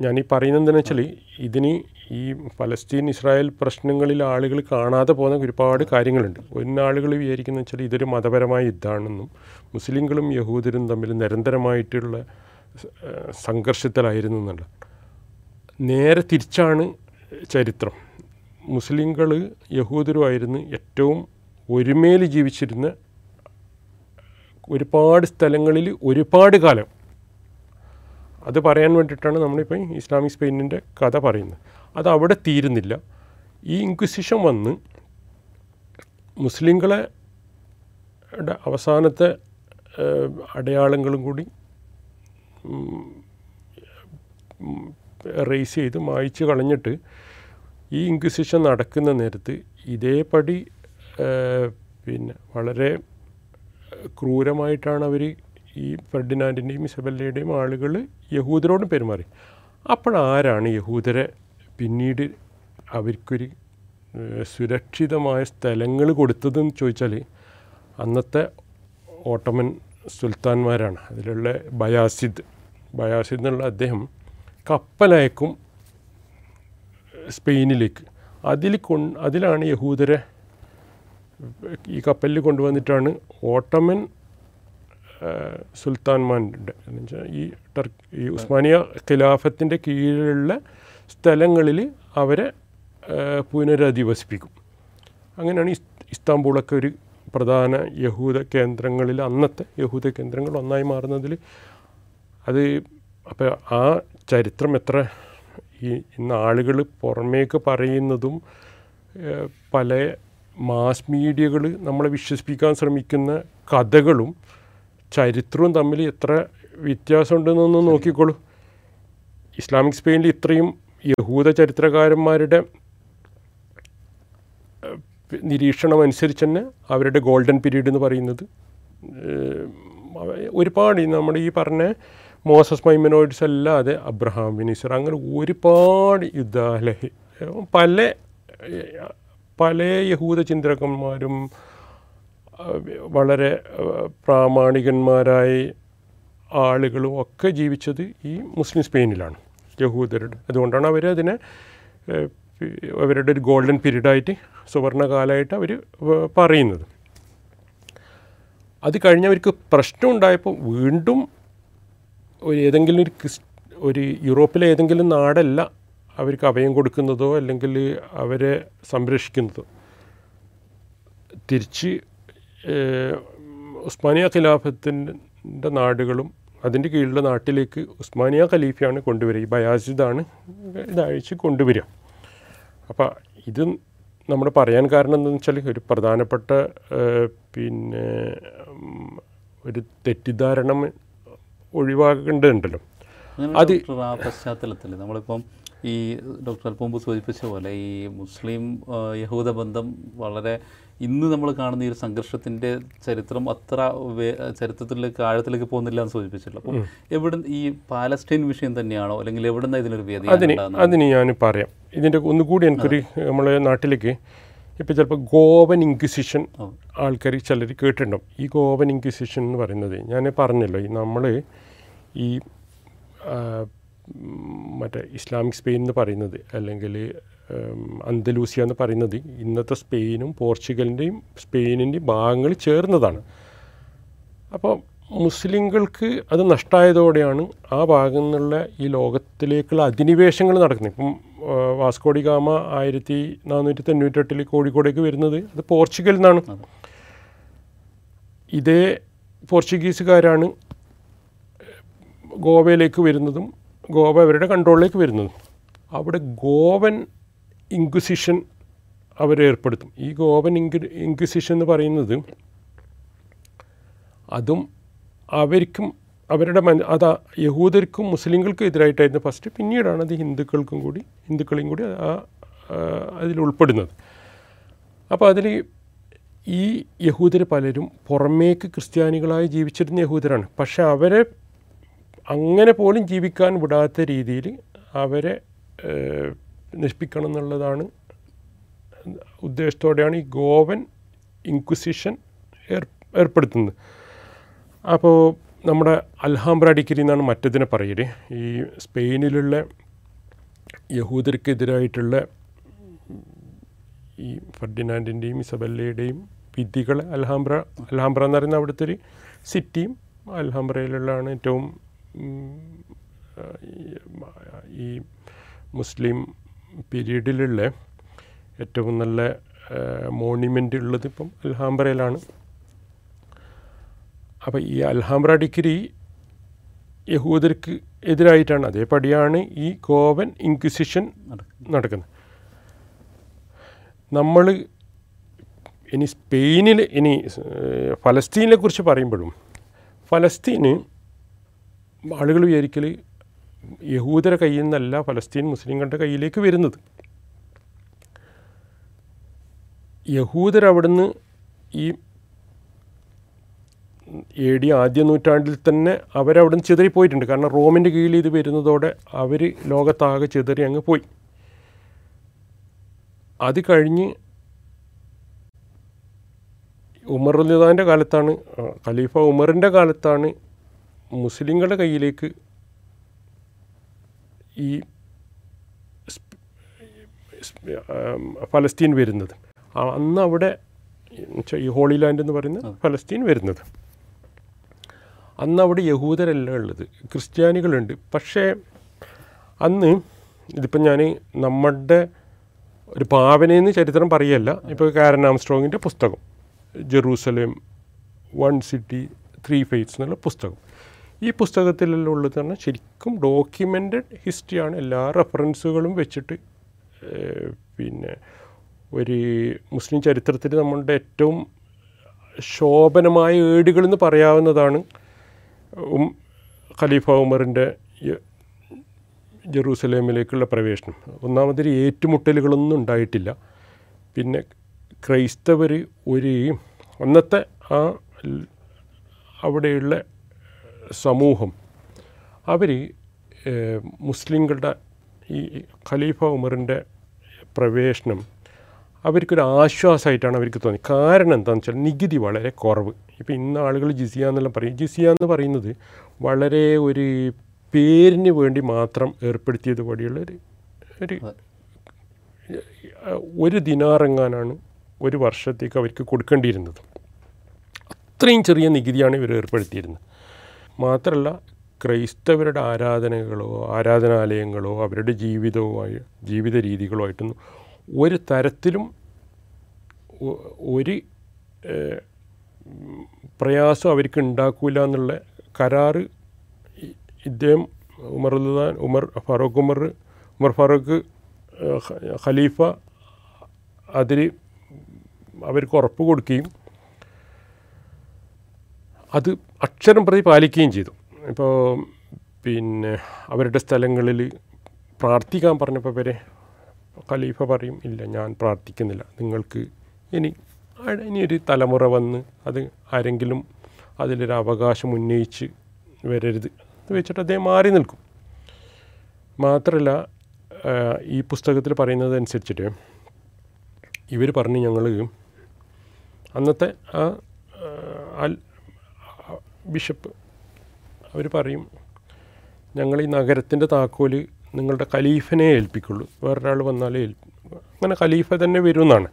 ഞാൻ ഈ പറയുന്നത് വെച്ചാൽ ഇതിന് ഈ പലസ്തീൻ ഇസ്രായേൽ പ്രശ്നങ്ങളിൽ ആളുകൾ കാണാതെ പോകുന്ന ഒരുപാട് കാര്യങ്ങളുണ്ട്. ഒന്നാളുകൾ വിചാരിക്കുന്ന വെച്ചാൽ ഇതൊരു മതപരമായ യുദ്ധമാണെന്നും മുസ്ലിങ്ങളും യഹൂദരും തമ്മിൽ നിരന്തരമായിട്ടുള്ള സംഘർഷത്തിലായിരുന്നു എന്നുള്ള നേരെ തിരിച്ചാണ് ചരിത്രം. മുസ്ലിങ്ങൾ യഹൂദരുമായിരുന്നു ഏറ്റവും ഒരുമേൽ ജീവിച്ചിരുന്ന ഒരുപാട് സ്ഥലങ്ങളിൽ ഒരുപാട് കാലം. അത് പറയാൻ വേണ്ടിയിട്ടാണ് നമ്മളിപ്പോൾ ഇസ്ലാമിക് സ്പെയിനിന്റെ കഥ പറയുന്നത്. അത് അവിടെ തീരുന്നില്ല. ഈ ഇൻക്വിസിഷൻ വന്ന് മുസ്ലിങ്ങളെ അവസാനത്തെ അടയാളങ്ങളും കൂടി റേസ് ചെയ്ത് മായ്ച്ച് കളഞ്ഞിട്ട് ഈ ഇൻക്വിസിഷൻ നടക്കുന്ന നേരത്ത് ഇതേപടി പിന്നെ വളരെ ക്രൂരമായിട്ടാണ് അവർ ഈ ഫെർഡിനാൻഡിന്റെയും ഇസബല്ലയുടെയും ആളുകൾ യഹൂദരോട് പെരുമാറി. അപ്പോഴാരാണ് യഹൂദരെ പിന്നീട് അവർക്കൊരു സുരക്ഷിതമായ സ്ഥലങ്ങൾ കൊടുത്തതെന്ന് ചോദിച്ചാൽ അന്നത്തെ ഓട്ടമൻ സുൽത്താൻമാരാണ്. അതിലുള്ള ബയാസിദ് ബയാസിദ് എന്നുള്ള അദ്ദേഹം കപ്പലയക്കും സ്പെയിനിലേക്ക്. അതിൽ കൊ അതിലാണ് യഹൂദരെ ഈ കപ്പലിൽ കൊണ്ടുവന്നിട്ടാണ് ഓട്ടമൻ സുൽത്താൻമാരുടെ ഈ ടർക്ക് ഈ ഉസ്മാനിയ ഖിലാഫത്തിന്റെ കീഴിലുള്ള സ്ഥലങ്ങളിൽ അവരെ പുനരധിവസിപ്പിക്കും. അങ്ങനെയാണ് ഇസ് ഇസ്താംബൂളൊക്കെ ഒരു പ്രധാന യഹൂദ കേന്ദ്രങ്ങളിൽ അന്നത്തെ യഹൂദ കേന്ദ്രങ്ങൾ ഒന്നായി മാറുന്നതിൽ അത് അപ്പോൾ ആ ചരിത്രം എത്ര ഈ ഇന്ന് ആളുകൾ പുറമേക്ക് പറയുന്നതും പല മാസ് മീഡിയകൾ നമ്മളെ വിശ്വസിപ്പിക്കാൻ ശ്രമിക്കുന്ന കഥകളും ചരിത്രവും തമ്മിൽ എത്ര വ്യത്യാസമുണ്ടെന്നൊന്ന് നോക്കിക്കോളൂ. ഇസ്ലാമിക് സ്പെയിനിൽ ഇത്രയും യഹൂദ ചരിത്രകാരന്മാരുടെ നിരീക്ഷണം അനുസരിച്ച് തന്നെ അവരുടെ ഗോൾഡൻ പീരീഡ് എന്ന് പറയുന്നത് ഒരുപാട് നമ്മുടെ ഈ പറഞ്ഞ മോസസ് മൈമനോയിഡ്സ് അല്ലാതെ അബ്രഹാം വിനീസർ അങ്ങനെ ഒരുപാട് യുദ്ധാലഹി പല പല യഹൂദ ചിന്തകന്മാരും വളരെ പ്രാമാണികന്മാരായി ആളുകളും ഒക്കെ ജീവിച്ചത് ഈ മുസ്ലിം സ്പെയിനിലാണ് യഹൂദരുടെ. അതുകൊണ്ടാണ് അവർ അതിനെ അവരുടെ ഒരു ഗോൾഡൻ പീരീഡായിട്ട് സുവർണകാലമായിട്ട് അവർ പറയുന്നത്. അത് കഴിഞ്ഞവർക്ക് പ്രശ്നം ഉണ്ടായപ്പോൾ വീണ്ടും ഒരു ഏതെങ്കിലും ഒരു ക്രിസ് ഒരു യൂറോപ്പിലെ ഏതെങ്കിലും നാടല്ല അവർക്ക് അഭയം കൊടുക്കുന്നതോ അല്ലെങ്കിൽ അവരെ സംരക്ഷിക്കുന്നതോ. തിരിച്ച് ഉസ്മാനിയ ഖിലാഫത്തിന്റെ നാടുകളും അതിന്റെ കീഴിലുള്ള നാട്ടിലേക്ക് ഉസ്മാനിയ ഖലീഫയാണ് കൊണ്ടുവരിക. ഈ ബയാസിദാണ് ഇതഴിച്ച് കൊണ്ടുവരിക. അപ്പോൾ ഇത് നമ്മൾ പറയാൻ കാരണം എന്താണെന്ന് വെച്ചാൽ ഒരു പ്രധാനപ്പെട്ട പിന്നെ ഒരു തെറ്റിദ്ധാരണ ഒഴിവാക്കേണ്ടതുണ്ടല്ലോ. അത് ആ പശ്ചാത്തലത്തിൽ നമ്മളിപ്പം ഈ ഡോക്ടർ അൽപ്പമ്പ് സൂചിപ്പിച്ച പോലെ ഈ മുസ്ലിം യഹൂദ ബന്ധം വളരെ ഇന്ന് നമ്മൾ കാണുന്ന ഈ ഒരു സംഘർഷത്തിന്റെ ചരിത്രം അത്ര ചരിത്രത്തിലേക്ക് ആഴത്തിലേക്ക് പോകുന്നില്ല എന്ന് സൂചിപ്പിച്ചിട്ടുള്ളൂ അപ്പം എവിടെ ഈ പാലസ്റ്റൈൻ വിഷയം തന്നെയാണോ? അല്ലെങ്കിൽ എവിടെ നിന്ന് ഇതിനൊരു വേദി അതിന്? അതിന് ഞാൻ പറയാം. ഇതിന്റെ ഒന്നുകൂടി എനിക്കൊരു നമ്മളെ നാട്ടിലേക്ക് ഇപ്പോൾ ചിലപ്പോൾ ഗോവൻ ഇൻക്വിസിഷൻ ആൾക്കാർ ചിലർ കേട്ടിട്ടുണ്ടാവും. ഈ ഗോവൻ ഇൻക്വിസിഷൻ എന്ന് പറയുന്നത് ഞാൻ പറഞ്ഞല്ലോ ഈ നമ്മൾ ഈ മറ്റേ ഇസ്ലാമിക് സ്പെയിൻ എന്ന് പറയുന്നത് അല്ലെങ്കിൽ അന്തലൂസിയ എന്ന് പറയുന്നത് ഇന്നത്തെ സ്പെയിനും പോർച്ചുഗലിന്റെയും സ്പെയിനിന്റെയും ഭാഗങ്ങൾ ചേർന്നതാണ്. അപ്പോൾ മുസ്ലിങ്ങൾക്ക് അത് നഷ്ടമായതോടെയാണ് ആ ഭാഗം നിന്നുള്ള ഈ ലോകത്തിലേക്കുള്ള അധിനിവേശങ്ങൾ നടക്കുന്നത്. ഇപ്പം വാസ്കോഡി ഗാമ ആയിരത്തി നാനൂറ്റി തൊണ്ണൂറ്റെട്ടിൽ കോഴിക്കോടേക്ക് വരുന്നത്. അത് പോർച്ചുഗലിൽ നിന്നാണ്. ഇതേ പോർച്ചുഗീസുകാരാണ് ഗോവയിലേക്ക് വരുന്നതും ഗോവ അവരുടെ കൺട്രോളിലേക്ക് വരുന്നതും. അവിടെ ഗോവൻ ഇൻക്വിസിഷൻ അവരേർപ്പെടുത്തും ഈ ഗോവൻ ഇൻക്വി ഇൻക്വിസിഷൻ എന്ന് പറയുന്നത് അതും അവർക്കും അവരുടെ മന അത് യഹൂദർക്കും മുസ്ലിങ്ങൾക്കും എതിരായിട്ടായിരുന്നു ഫസ്റ്റ് പിന്നീടാണ് അത് ഹിന്ദുക്കൾക്കും കൂടി ഹിന്ദുക്കളെയും കൂടി ആ അതിൽ ഉൾപ്പെടുന്നത്. അപ്പോൾ അതിൽ ഈ യഹൂദർ പലരും പുറമേക്ക് ക്രിസ്ത്യാനികളായി ജീവിച്ചിരുന്ന യഹൂദരാണ്. പക്ഷേ അവരെ അങ്ങനെ പോലും ജീവിക്കാൻ വിടാത്ത രീതിയിൽ അവരെ നശിപ്പിക്കണം എന്നുള്ളതാണ് ഉദ്ദേശത്തോടെയാണ് ഈ ഗോവൻ ഇൻക്വിസിഷൻ ഏർ ഏർപ്പെടുത്തുന്നത്. അപ്പോൾ നമ്മുടെ അൽഹാംബ്ര ഡിഗ്രി എന്നാണ് മറ്റതിനെ പറയൽ. ഈ സ്പെയിനിലുള്ള യഹൂദർക്കെതിരായിട്ടുള്ള ഈ ഫെർഡിനാൻഡിന്റെയും ഇസബല്ലയുടെയും വിധികൾ അൽഹാംബ്ര അൽഹാംബ്ര എന്ന് പറയുന്ന അവിടുത്തെ ഒരു സിറ്റിയും അൽഹാംബ്രയിലുള്ളതാണ് ഏറ്റവും ഈ- മുസ്ലിം പീരീഡിലുള്ള ഏറ്റവും നല്ല മോണിമെന്റ് ഉള്ളത് ഇപ്പം അൽഹാംബ്രയിലാണ്. അപ്പോൾ ഈ അൽഹാംബ്ര ഡിഗ്രി യഹൂദർക്ക് എതിരായിട്ടാണ്. അതേപടിയാണ് ഈ ഗോവൻ ഇൻക്വിസിഷൻ നടക്കും നടക്കുന്നത്. നമ്മൾ ഇനി സ്പെയിനിൽ ഇനി ഫലസ്തീനെ കുറിച്ച് പറയുമ്പോഴും ഫലസ്തീന് ആളുകൾ വിചാരിക്കൽ യഹൂദരെ കയ്യിൽ നിന്നല്ല ഫലസ്തീൻ മുസ്ലിങ്ങളുടെ കയ്യിലേക്ക് വരുന്നത്. യഹൂദർ അവിടുന്ന് ഈ എ ഡി ആദ്യ നൂറ്റാണ്ടിൽ തന്നെ അവരവിടുന്ന് ചിതറിപ്പോയിട്ടുണ്ട്. കാരണം റോമിന്റെ കീഴിൽ ഇത് വരുന്നതോടെ അവർ ലോകത്താകെ ചിതറി അങ്ങ് പോയി. അത് കഴിഞ്ഞ് ഉമർ ഉലിദാന്റെ കാലത്താണ് ഖലീഫ ഉമറിന്റെ കാലത്താണ് മുസ്ലിങ്ങളുടെ കയ്യിലേക്ക് ഈ ഫലസ്തീൻ വരുന്നത്. അന്ന് അവിടെ ഈ ഹോളി ലാൻഡ് എന്ന് പറയുന്ന ഫലസ്തീൻ വരുന്നത്. അന്ന് അവിടെ യഹൂദരല്ല ഉള്ളത്. ക്രിസ്ത്യാനികളുണ്ട്. പക്ഷേ അന്ന് ഇതിപ്പം ഞാൻ നമ്മുടെ ഒരു പാവനയെന്ന് ചരിത്രം പറയല്ല. ഇപ്പോൾ കാരൻ ആംസ്ട്രോങ്ങിന്റെ പുസ്തകം. Jerusalem one city three fates എന്നുള്ള പുസ്തകം. ഈ പുസ്തകത്തിലെല്ലാം ഉള്ളത് പറഞ്ഞാൽ ശരിക്കും ഡോക്യുമെന്റഡ് ഹിസ്റ്ററിയാണ്. എല്ലാ റെഫറൻസുകളും വെച്ചിട്ട് പിന്നെ ഒരു മുസ്ലിം ചരിത്രത്തിൽ നമ്മളുടെ ഏറ്റവും ശോഭനമായ ഏടുകളെന്ന് പറയാവുന്നതാണ് ഉം ഖലീഫ ഉമറിന്റെ ജെറൂസലേമിലേക്കുള്ള പ്രവേശനം. ഒന്നാമതൊരു ഏറ്റുമുട്ടലുകളൊന്നും ഉണ്ടായിട്ടില്ല. പിന്നെ ക്രൈസ്തവർ ഒരു അന്നത്തെ ആ അവിടെയുള്ള സമൂഹം അവർ മുസ്ലിങ്ങളുടെ ഈ ഖലീഫ ഉമറിന്റെ പ്രവേശനം അവർക്കൊരു ആശ്വാസമായിട്ടാണ് അവർക്ക് തോന്നി കാരണം എന്താണെന്ന് വെച്ചാൽ നികുതി വളരെ കുറവ്. ഇപ്പോൾ ഇന്ന് ആളുകൾ ജിസിയ എന്നെല്ലാം പറയും. ജിസിയ എന്ന് പറയുന്നത് വളരെ ഒരു പേരിന് വേണ്ടി മാത്രം ഏർപ്പെടുത്തിയത് ഒരു ഒരു ഒരു ദിനാറെങ്ങാനാണ് ഒരു വർഷത്തേക്ക് അവർക്ക് കൊടുക്കേണ്ടിയിരുന്നത്. അത്രയും ചെറിയ നികുതിയാണ് ഇവർ ഏർപ്പെടുത്തിയിരുന്നത്. മാത്രമല്ല ക്രൈസ്തവരുടെ ആരാധനകളോ ആരാധനാലയങ്ങളോ അവരുടെ ജീവിതവുമായി ജീവിത രീതികളോ ആയിട്ടൊന്നും ഒരു തരത്തിലും ഒരു പ്രയാസം അവർക്ക് ഉണ്ടാക്കില്ല എന്നുള്ള കരാറ് ഇദ്ദേഹം ഉമർ ഉൽദാൻ ഉമർ ഫാറൂഖ് ഉമർ ഉമർ ഫാറൂഖ് ഖലീഫ അതിൽ അവർക്ക് ഉറപ്പ് കൊടുക്കുകയും അത് അക്ഷരം പ്രതി പാലിക്കുകയും ചെയ്തു. ഇപ്പോൾ പിന്നെ അവരുടെ സ്ഥലങ്ങളിൽ പ്രാർത്ഥിക്കാൻ പറഞ്ഞപ്പോൾ വരെ ഖലീഫ പറയും ഇല്ല ഞാൻ പ്രാർത്ഥിക്കുന്നില്ല. നിങ്ങൾക്ക് ഇനി ഇനിയൊരു തലമുറ വന്ന് അത് ആരെങ്കിലും അതിലൊരു അവകാശം ഉന്നയിച്ച് വരരുത്. എന്ന് വെച്ചിട്ട് അദ്ദേഹം മാറി നിൽക്കും. മാത്രമല്ല ഈ പുസ്തകത്തിൽ പറയുന്നത് അനുസരിച്ചിട്ട് ഇവർ പറഞ്ഞ് ഞങ്ങൾ അന്നത്തെ ആ അൽ ബിഷപ്പ് അവർ പറയും ഞങ്ങൾ ഈ നഗരത്തിന്റെ താക്കോൽ നിങ്ങളുടെ ഖലീഫനെ ഏൽപ്പിക്കുള്ളൂ. വേറൊരാൾ വന്നാലേ ഏൽപ്പിക്കും അങ്ങനെ ഖലീഫ തന്നെ വരുമെന്നാണ്.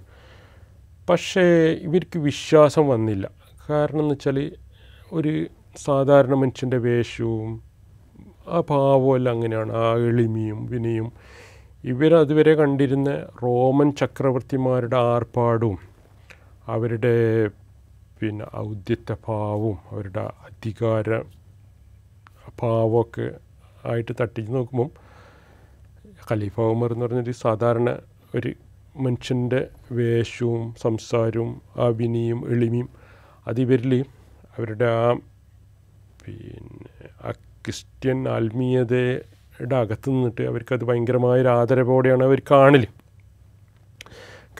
പക്ഷേ ഇവർക്ക് വിശ്വാസം വന്നില്ല. കാരണം എന്ന് വെച്ചാൽ ഒരു സാധാരണ മനുഷ്യന്റെ വേഷവും ആ ഭാവവും എല്ലാം അങ്ങനെയാണ്. ആ എളിമയും വിനയും. ഇവരതുവരെ കണ്ടിരുന്ന റോമൻ ചക്രവർത്തിമാരുടെ ആർപ്പാടും അവരുടെ പിന്നെ ഔദ്യത്തെ ഭാവവും അവരുടെ അധികാര ഭാവമൊക്കെ ആയിട്ട് തട്ടിച്ച് നോക്കുമ്പം ഖലീഫ ഉമർ എന്ന് പറഞ്ഞൊരു സാധാരണ ഒരു മനുഷ്യന്റെ വേഷവും സംസാരവും ആ വിനിയും എളിമയും അതിവരിൽ അവരുടെ ആ പിന്നെ ആ ക്രിസ്ത്യൻ ആത്മീയതയുടെ അകത്ത് നിന്നിട്ട് അവർക്കത് ഭയങ്കരമായൊരു ആദരവോടെയാണ് അവർ കാണൽ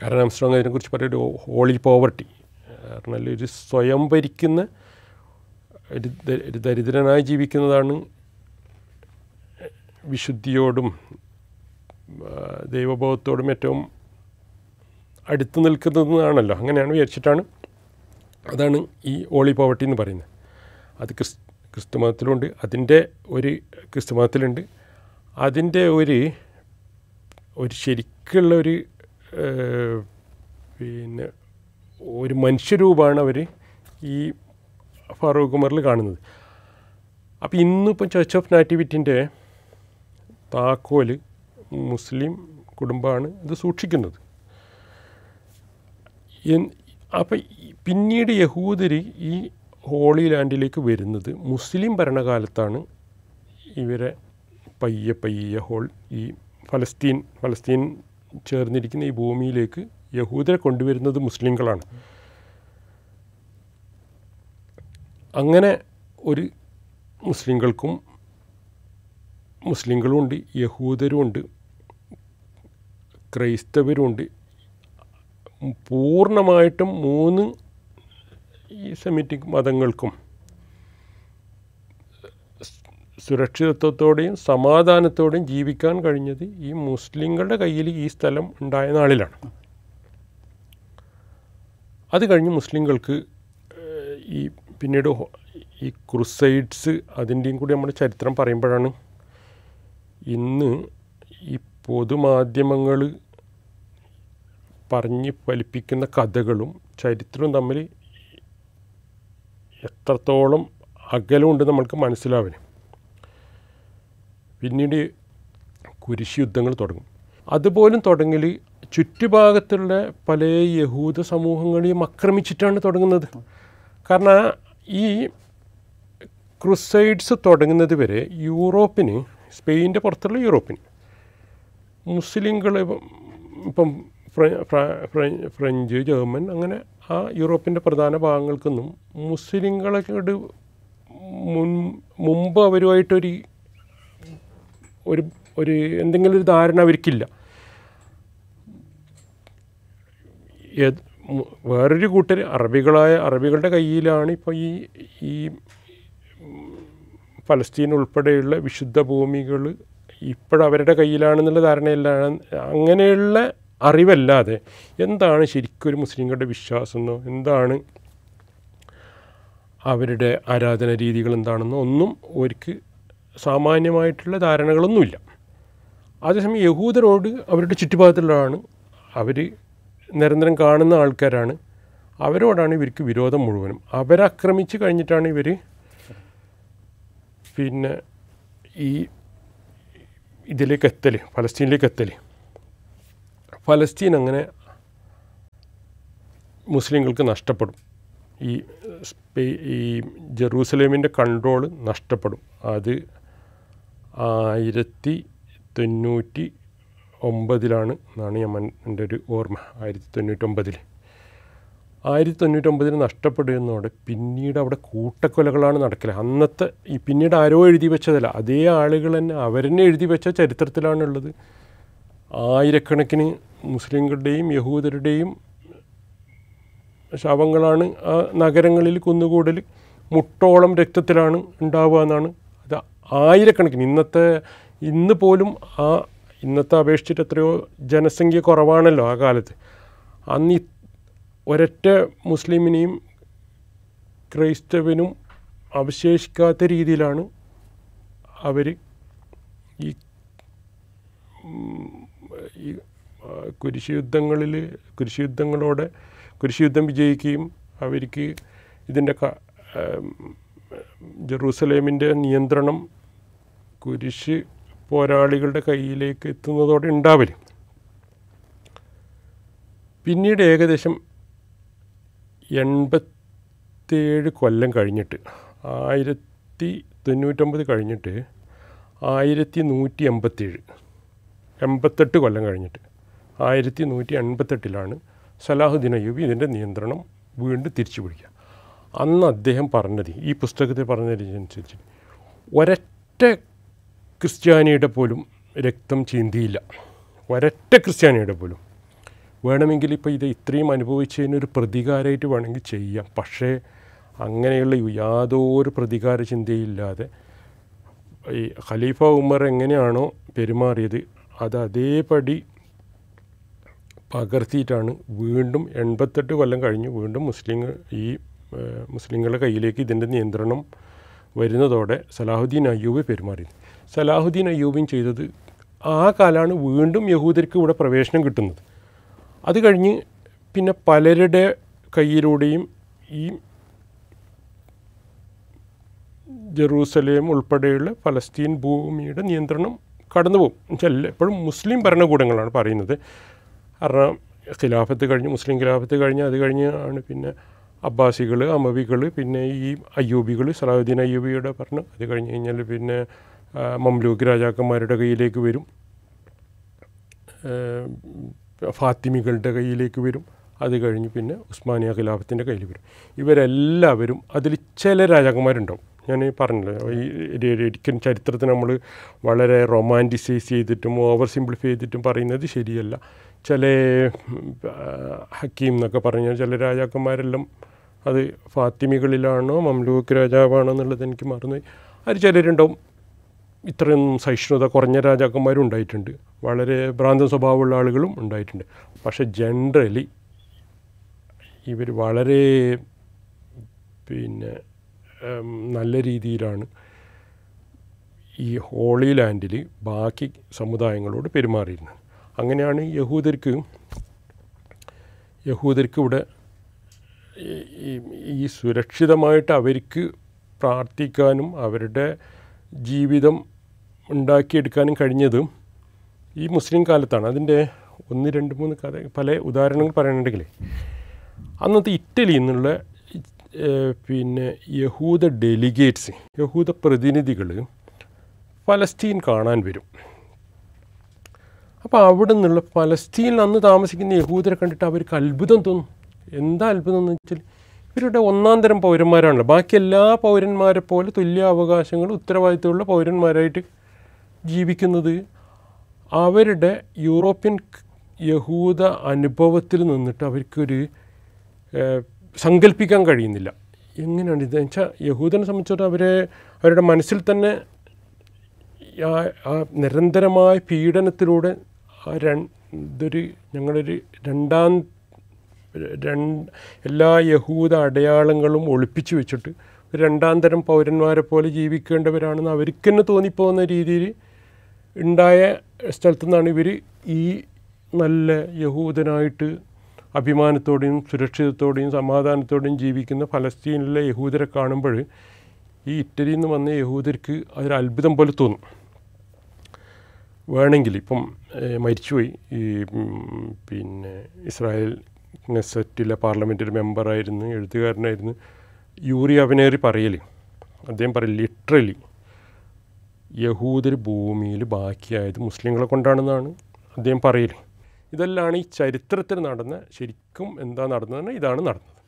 കാരണം ആംസ്ട്രോങ് അതിനെക്കുറിച്ച് പറയും ഒരു ഹോളി പോവർട്ടി പറഞ്ഞാൽ ഒരു സ്വയം ഭരിക്കുന്ന ഒരു ദരിദ്രനായി ജീവിക്കുന്നതാണ് വിശുദ്ധിയോടും ദൈവബോധത്തോടും ഏറ്റവും അടുത്ത് നിൽക്കുന്നതാണല്ലോ. അങ്ങനെയാണ് വിചാരിച്ചിട്ടാണ് അതാണ് ഈ ഓളി പോവർട്ടി എന്ന് പറയുന്നത്. അത് ക്രിസ് ക്രിസ്തു മതത്തിലുണ്ട് അതിന്റെ ഒരു ക്രിസ്തു മതത്തിലുണ്ട് അതിന്റെ ഒരു ഒരു ശരിക്കുള്ള ഒരു പിന്നെ ഒരു മനുഷ്യരൂപമാണ് അവർ ഈ ഫാറൂഖ് ഉമറിൽ കാണുന്നത്. അപ്പോൾ ഇന്നിപ്പം ചർച്ച് ഓഫ് നാറ്റിവിറ്റിന്റെ താക്കോൽ മുസ്ലിം കുടുംബമാണ് ഇത് സൂക്ഷിക്കുന്നത്. അപ്പം പിന്നീട് യഹൂദർ ഈ ഹോളി ലാൻഡിലേക്ക് വരുന്നത് മുസ്ലിം ഭരണകാലത്താണ് ഇവരെ പയ്യെ പയ്യെ ഹോൾ ഈ ഫലസ്തീൻ ഫലസ്തീൻ ചേർന്നിരിക്കുന്ന ഈ ഭൂമിയിലേക്ക് യഹൂദരെ കൊണ്ടുവരുന്നത് മുസ്ലിങ്ങളാണ്. അങ്ങനെ ഒരു മുസ്ലിങ്ങൾക്കും യഹൂദരും യഹൂദരുമുണ്ട്. ക്രൈസ്തവരുമുണ്ട് പൂർണമായിട്ടും മൂന്ന് ഈ സെമിറ്റിക് മതങ്ങൾക്കും സുരക്ഷിതത്വത്തോടെയും സമാധാനത്തോടെയും ജീവിക്കാൻ കഴിഞ്ഞത് ഈ മുസ്ലിങ്ങളുടെ കയ്യിൽ ഈ സ്ഥലം ഉണ്ടായ നാളിലാണ്. അത് കഴിഞ്ഞ് മുസ്ലിങ്ങൾക്ക് ഈ പിന്നീട് ഈ ക്രുസൈഡ്സ് അതിന്റെയും കൂടി നമ്മുടെ ചരിത്രം പറയുമ്പോഴാണ് ഇന്ന് ഈ പൊതുമാധ്യമങ്ങൾ പറഞ്ഞ് ഫലിപ്പിക്കുന്ന കഥകളും ചരിത്രവും തമ്മിൽ എത്രത്തോളം അകലമുണ്ട് നമ്മൾക്ക് മനസ്സിലാവിന് പിന്നീട് കുരിശ് യുദ്ധങ്ങൾ തുടങ്ങും. അതുപോലും തുടങ്ങൽ ചുറ്റുഭാഗത്തുള്ള പല യഹൂദ സമൂഹങ്ങളെയും ആക്രമിച്ചിട്ടാണ് തുടങ്ങുന്നത്. കാരണം ഈ ക്രുസൈഡ്സ് തുടങ്ങുന്നത് വരെ യൂറോപ്പിന് സ്പെയിന്റെ പുറത്തുള്ള യൂറോപ്പിന് മുസ്ലിങ്ങൾ ഇപ്പം ഫ്ര- ഫ്ര- ഫ്ര- ഫ്രഞ്ച് ജർമ്മൻ അങ്ങനെ ആ യൂറോപ്പിന്റെ പ്രധാന ഭാഗങ്ങൾക്കൊന്നും മുസ്ലിങ്ങളോട് മുൻ മുമ്പ് അവരുമായിട്ടൊരു ഒരു ഒരു എന്തെങ്കിലും ഒരു ധാരണ അവർക്കില്ല. വേറൊരു കൂട്ടർ അറബികളായ അറബികളുടെ കയ്യിലാണ് ഇപ്പോൾ ഈ ഈ ഫലസ്തീൻ ഉൾപ്പെടെയുള്ള വിശുദ്ധ ഭൂമികൾ ഇപ്പോഴവരുടെ കയ്യിലാണെന്നുള്ള ധാരണയിലാണ് അങ്ങനെയുള്ള അറിവല്ലാതെ എന്താണ് ശരിക്കും ഒരു മുസ്ലിങ്ങളുടെ വിശ്വാസമെന്നോ എന്താണ് അവരുടെ ആരാധന രീതികൾ എന്താണെന്നോ ഒന്നും അവർക്ക് സാമാന്യമായിട്ടുള്ള ധാരണകളൊന്നുമില്ല. അതേസമയം യഹൂദരോട് അവരുടെ ചുറ്റുപാടത്തിലാണ് അവർ നിരന്തരം കാണുന്ന ആൾക്കാരാണ്. അവരോടാണ് ഇവർക്ക് വിരോധം മുഴുവനും. അവരാക്രമിച്ച് കഴിഞ്ഞിട്ടാണ് ഇവർ പിന്നെ ഈ ഇതിലേക്ക് എത്തൽ ഫലസ്തീനിലേക്ക് എത്തൽ ഫലസ്തീൻ അങ്ങനെ മുസ്ലിങ്ങൾക്ക് നഷ്ടപ്പെടും. ഈ ഈ ജെറൂസലേമിന്റെ കൺട്രോൾ നഷ്ടപ്പെടും. അത് ആയിരത്തി തൊണ്ണൂറ്റി ഒമ്പതിലാണ് എന്നാണ് എന്റെ ഒരു ഓർമ്മ. ആയിരത്തി തൊണ്ണൂറ്റൊമ്പതിൽ ആയിരത്തി തൊണ്ണൂറ്റൊമ്പതിന് നഷ്ടപ്പെടുന്നതോടെ പിന്നീട് അവിടെ കൂട്ടക്കൊലകളാണ് നടക്കൽ. അന്നത്തെ ഈ പിന്നീട് ആരോ എഴുതി വെച്ചതല്ല അതേ ആളുകൾ തന്നെ അവരെന്നെ എഴുതി വെച്ച ചരിത്രത്തിലാണുള്ളത്. ആയിരക്കണക്കിന് മുസ്ലിങ്ങളുടെയും യഹൂദരുടെയും ശവങ്ങളാണ് ആ നഗരങ്ങളിൽ കുന്നുകൂടൽ മുട്ടോളം രക്തത്തിലാണ് ഉണ്ടാവുക എന്നാണ്. അത് ആയിരക്കണക്കിന്. ഇന്നത്തെ ഇന്ന് പോലും ആ ഇന്നത്തെ അപേക്ഷിച്ചിട്ട് എത്രയോ ജനസംഖ്യ കുറവാണല്ലോ ആ കാലത്ത്. അന്ന് ഒരൊറ്റ മുസ്ലിമിനെയും ക്രൈസ്തവനും അവശേഷിക്കാത്ത രീതിയിലാണ് അവർ ഈ ഈ ആ, കുരിശ് യുദ്ധങ്ങളിൽ കുരിശ് യുദ്ധങ്ങളോടെ കുരിശ് യുദ്ധം വിജയിക്കുകയും അവർക്ക് ഇതിന്റെ ജെറൂസലേമിന്റെ നിയന്ത്രണം കുരിശ് പോരാളികളുടെ കയ്യിലേക്ക് എത്തുന്നതോടെ ഉണ്ടാവൽ. പിന്നീട് ഏകദേശം എൺപത്തേഴ് കൊല്ലം കഴിഞ്ഞിട്ട് ആയിരത്തി തൊണ്ണൂറ്റൊമ്പത് കഴിഞ്ഞിട്ട് ആയിരത്തി നൂറ്റി എൺപത്തേഴ് എൺപത്തെട്ട് കൊല്ലം കഴിഞ്ഞിട്ട് ആയിരത്തി നൂറ്റി എൺപത്തെട്ടിലാണ് സലാഹുദ്ദീൻ അയ്യൂബി ഇതിന്റെ നിയന്ത്രണം വീണ്ടും തിരിച്ചു പിടിക്കുക. അന്ന് അദ്ദേഹം പറഞ്ഞത് ഈ പുസ്തകത്തിൽ പറഞ്ഞതനുസരിച്ച് ഒരൊറ്റ ക്രിസ്ത്യാനിയുടെ പോലും രക്തം ചിന്തിയില്ല. ഒരൊറ്റ ക്രിസ്ത്യാനിയുടെ പോലും. വേണമെങ്കിൽ ഇപ്പോൾ ഇത് ഇത്രയും അനുഭവിച്ചതിനൊരു പ്രതികാരമായിട്ട് വേണമെങ്കിൽ ചെയ്യാം. പക്ഷേ അങ്ങനെയുള്ള യാതൊരു പ്രതികാര ചിന്തയില്ലാതെ ഈ ഖലീഫ ഉമർ എങ്ങനെയാണോ പെരുമാറിയത് അത് അതേപടി പകർത്തിയിട്ടാണ് വീണ്ടും എൺപത്തെട്ട് കൊല്ലം കഴിഞ്ഞ് വീണ്ടും മുസ്ലിങ്ങൾ ഈ മുസ്ലിങ്ങളുടെ കയ്യിലേക്ക് ഇതിന്റെ നിയന്ത്രണം വരുന്നതോടെ സലാഹുദ്ദീൻ അയ്യൂബ് പെരുമാറി സലാഹുദ്ദീൻ അയ്യൂബും ചെയ്തത് ആ കാലമാണ് വീണ്ടും യഹൂദർക്ക് ഇവിടെ പ്രവേശനം കിട്ടുന്നത്. അത് കഴിഞ്ഞ് പിന്നെ പലരുടെ കയ്യിലൂടെയും ഈ ജെറൂസലേം ഉൾപ്പെടെയുള്ള ഫലസ്തീൻ ഭൂമിയുടെ നിയന്ത്രണം കടന്നു പോകും എപ്പോഴും മുസ്ലിം ഭരണകൂടങ്ങളാണ് പറയുന്നത്. കാരണം ഖിലാഫത്ത് കഴിഞ്ഞ് മുസ്ലിം ഖിലാഫത്ത് കഴിഞ്ഞ് അത് കഴിഞ്ഞ് ആണ് പിന്നെ അബ്ബാസികൾ അമവികൾ പിന്നെ ഈ അയ്യൂബികൾ സലാഹുദ്ദീൻ അയ്യൂബിയുടെ ഭരണം. അത് കഴിഞ്ഞ് കഴിഞ്ഞാൽ പിന്നെ മംലൂക്ക് രാജാക്കന്മാരുടെ കയ്യിലേക്ക് വരും. ഫാത്തിമികളുടെ കയ്യിലേക്ക് വരും. അത് കഴിഞ്ഞ് പിന്നെ ഉസ്മാനിയ ഖിലാഫത്തിന്റെ കയ്യിൽ വരും. ഇവരെല്ലാവരും അതിൽ ചില രാജാക്കന്മാരുണ്ടാവും. ഞാൻ പറഞ്ഞല്ലോ ഈ ഒരിക്കലും ചരിത്രത്തെ നമ്മൾ വളരെ റൊമാന്റിസൈസ് ചെയ്തിട്ടും ഓവർ സിംപ്ലിഫൈ ചെയ്തിട്ടും പറയുന്നത് ശരിയല്ല. ചില ഹക്കീം എന്നൊക്കെ പറഞ്ഞാൽ ചില രാജാക്കന്മാരെല്ലാം അത് ഫാത്തിമികളിലാണോ മംലൂക്ക് രാജാവാണോ എന്നുള്ളത് എനിക്ക് മറന്നു അത് ചിലരുണ്ടാവും. ഇത്രയും സഹിഷ്ണുത കുറഞ്ഞ രാജാക്കന്മാരും ഉണ്ടായിട്ടുണ്ട് വളരെ ഭ്രാന്തൻ സ്വഭാവമുള്ള ആളുകളും ഉണ്ടായിട്ടുണ്ട്. പക്ഷെ ജനറലി ഇവർ വളരെ പിന്നെ നല്ല രീതിയിലാണ് ഈ ഹോളി ലാൻഡിൽ ബാക്കി സമുദായങ്ങളോട് പെരുമാറിയിരുന്നത്. അങ്ങനെയാണ് യഹൂദർക്ക് യഹൂദർക്ക് ഇവിടെ ഈ- സുരക്ഷിതമായിട്ട് അവർക്ക് പ്രാർത്ഥിക്കാനും അവരുടെ ജീവിതം ഉണ്ടാക്കിയെടുക്കാനും കഴിഞ്ഞത് ഈ മുസ്ലിം കാലത്താണ്. അതിന്റെ ഒന്ന് രണ്ട് മൂന്ന് കഥ പല ഉദാഹരണങ്ങൾ പറയുന്നുണ്ടെങ്കിൽ അന്നത്തെ ഇറ്റലിയിൽ നിന്നുള്ള പിന്നെ യഹൂദ ഡെലിഗേറ്റ്സ് യഹൂദ പ്രതിനിധികൾ പലസ്തീൻ കാണാൻ വരും. അപ്പോൾ അവിടെ നിന്നുള്ള ഫലസ്തീനിൽ അന്ന് താമസിക്കുന്ന യഹൂദരെ കണ്ടിട്ട് അവർക്ക് അത്ഭുതം തോന്നും. എന്താ അത്ഭുതം എന്ന് വെച്ചാൽ ഇവരുടെ ഒന്നാം തരം പൗരന്മാരാണല്ലോ. ബാക്കി എല്ലാ പൗരന്മാരെ പോലെ തുല്യ അവകാശങ്ങൾ ഉത്തരവാദിത്തമുള്ള പൗരന്മാരായിട്ട് ജീവിക്കുന്നത് അവരുടെ യൂറോപ്യൻ യഹൂദ അനുഭവത്തിൽ നിന്നിട്ട് അവർക്കൊരു സങ്കല്പിക്കാൻ കഴിയുന്നില്ല. എങ്ങനെയാണ് ഇത്? വെച്ചാൽ യഹൂദനെ സംബന്ധിച്ചിടത്തോളം അവരെ അവരുടെ മനസ്സിൽ തന്നെ ആ നിരന്തരമായ പീഡനത്തിലൂടെ ആ രണ്ട് ഇതൊരു ഞങ്ങളൊരു രണ്ടാം രണ്ട് എല്ലാ യഹൂദ അടയാളങ്ങളും ഒളിപ്പിച്ചു വെച്ചിട്ട് രണ്ടാം തരം പൗരന്മാരെ പോലെ ജീവിക്കേണ്ടവരാണെന്ന് അവർക്ക് തന്നെ തോന്നിപ്പോകുന്ന രീതിയിൽ ഉണ്ടായ സ്ഥലത്തു നിന്നാണ് ഇവർ ഈ നല്ല യഹൂദനായിട്ട് അഭിമാനത്തോടെയും സുരക്ഷിതത്തോടെയും സമാധാനത്തോടെയും ജീവിക്കുന്ന ഫലസ്തീനിലെ യഹൂദരെ കാണുമ്പോൾ ഈ ഇറ്റലിയിൽ നിന്ന് വന്ന യഹൂദർക്ക് അതൊരു അത്ഭുതം പോലെ തോന്നും. വേണമെങ്കിൽ ഇപ്പം മരിച്ചുപോയി ഈ പിന്നെ ഇസ്രായേൽ നെസറ്റിലെ പാർലമെന്റിലെ മെമ്പറായിരുന്നു എഴുത്തുകാരനായിരുന്നു. യൂറി അഭിനേറി പറയൽ അദ്ദേഹം പറയും ലിറ്ററലി യഹൂദർ ഭൂമിയിൽ ബാക്കിയായത് മുസ്ലിങ്ങളെ കൊണ്ടാണെന്നാണ് അദ്ദേഹം പറയൽ ഇതെല്ലാം ഈ ചരിത്രത്തിൽ നടന്ന ശരിക്കും എന്താ നടന്നതെന്ന് ഇതാണ് നടന്നത്.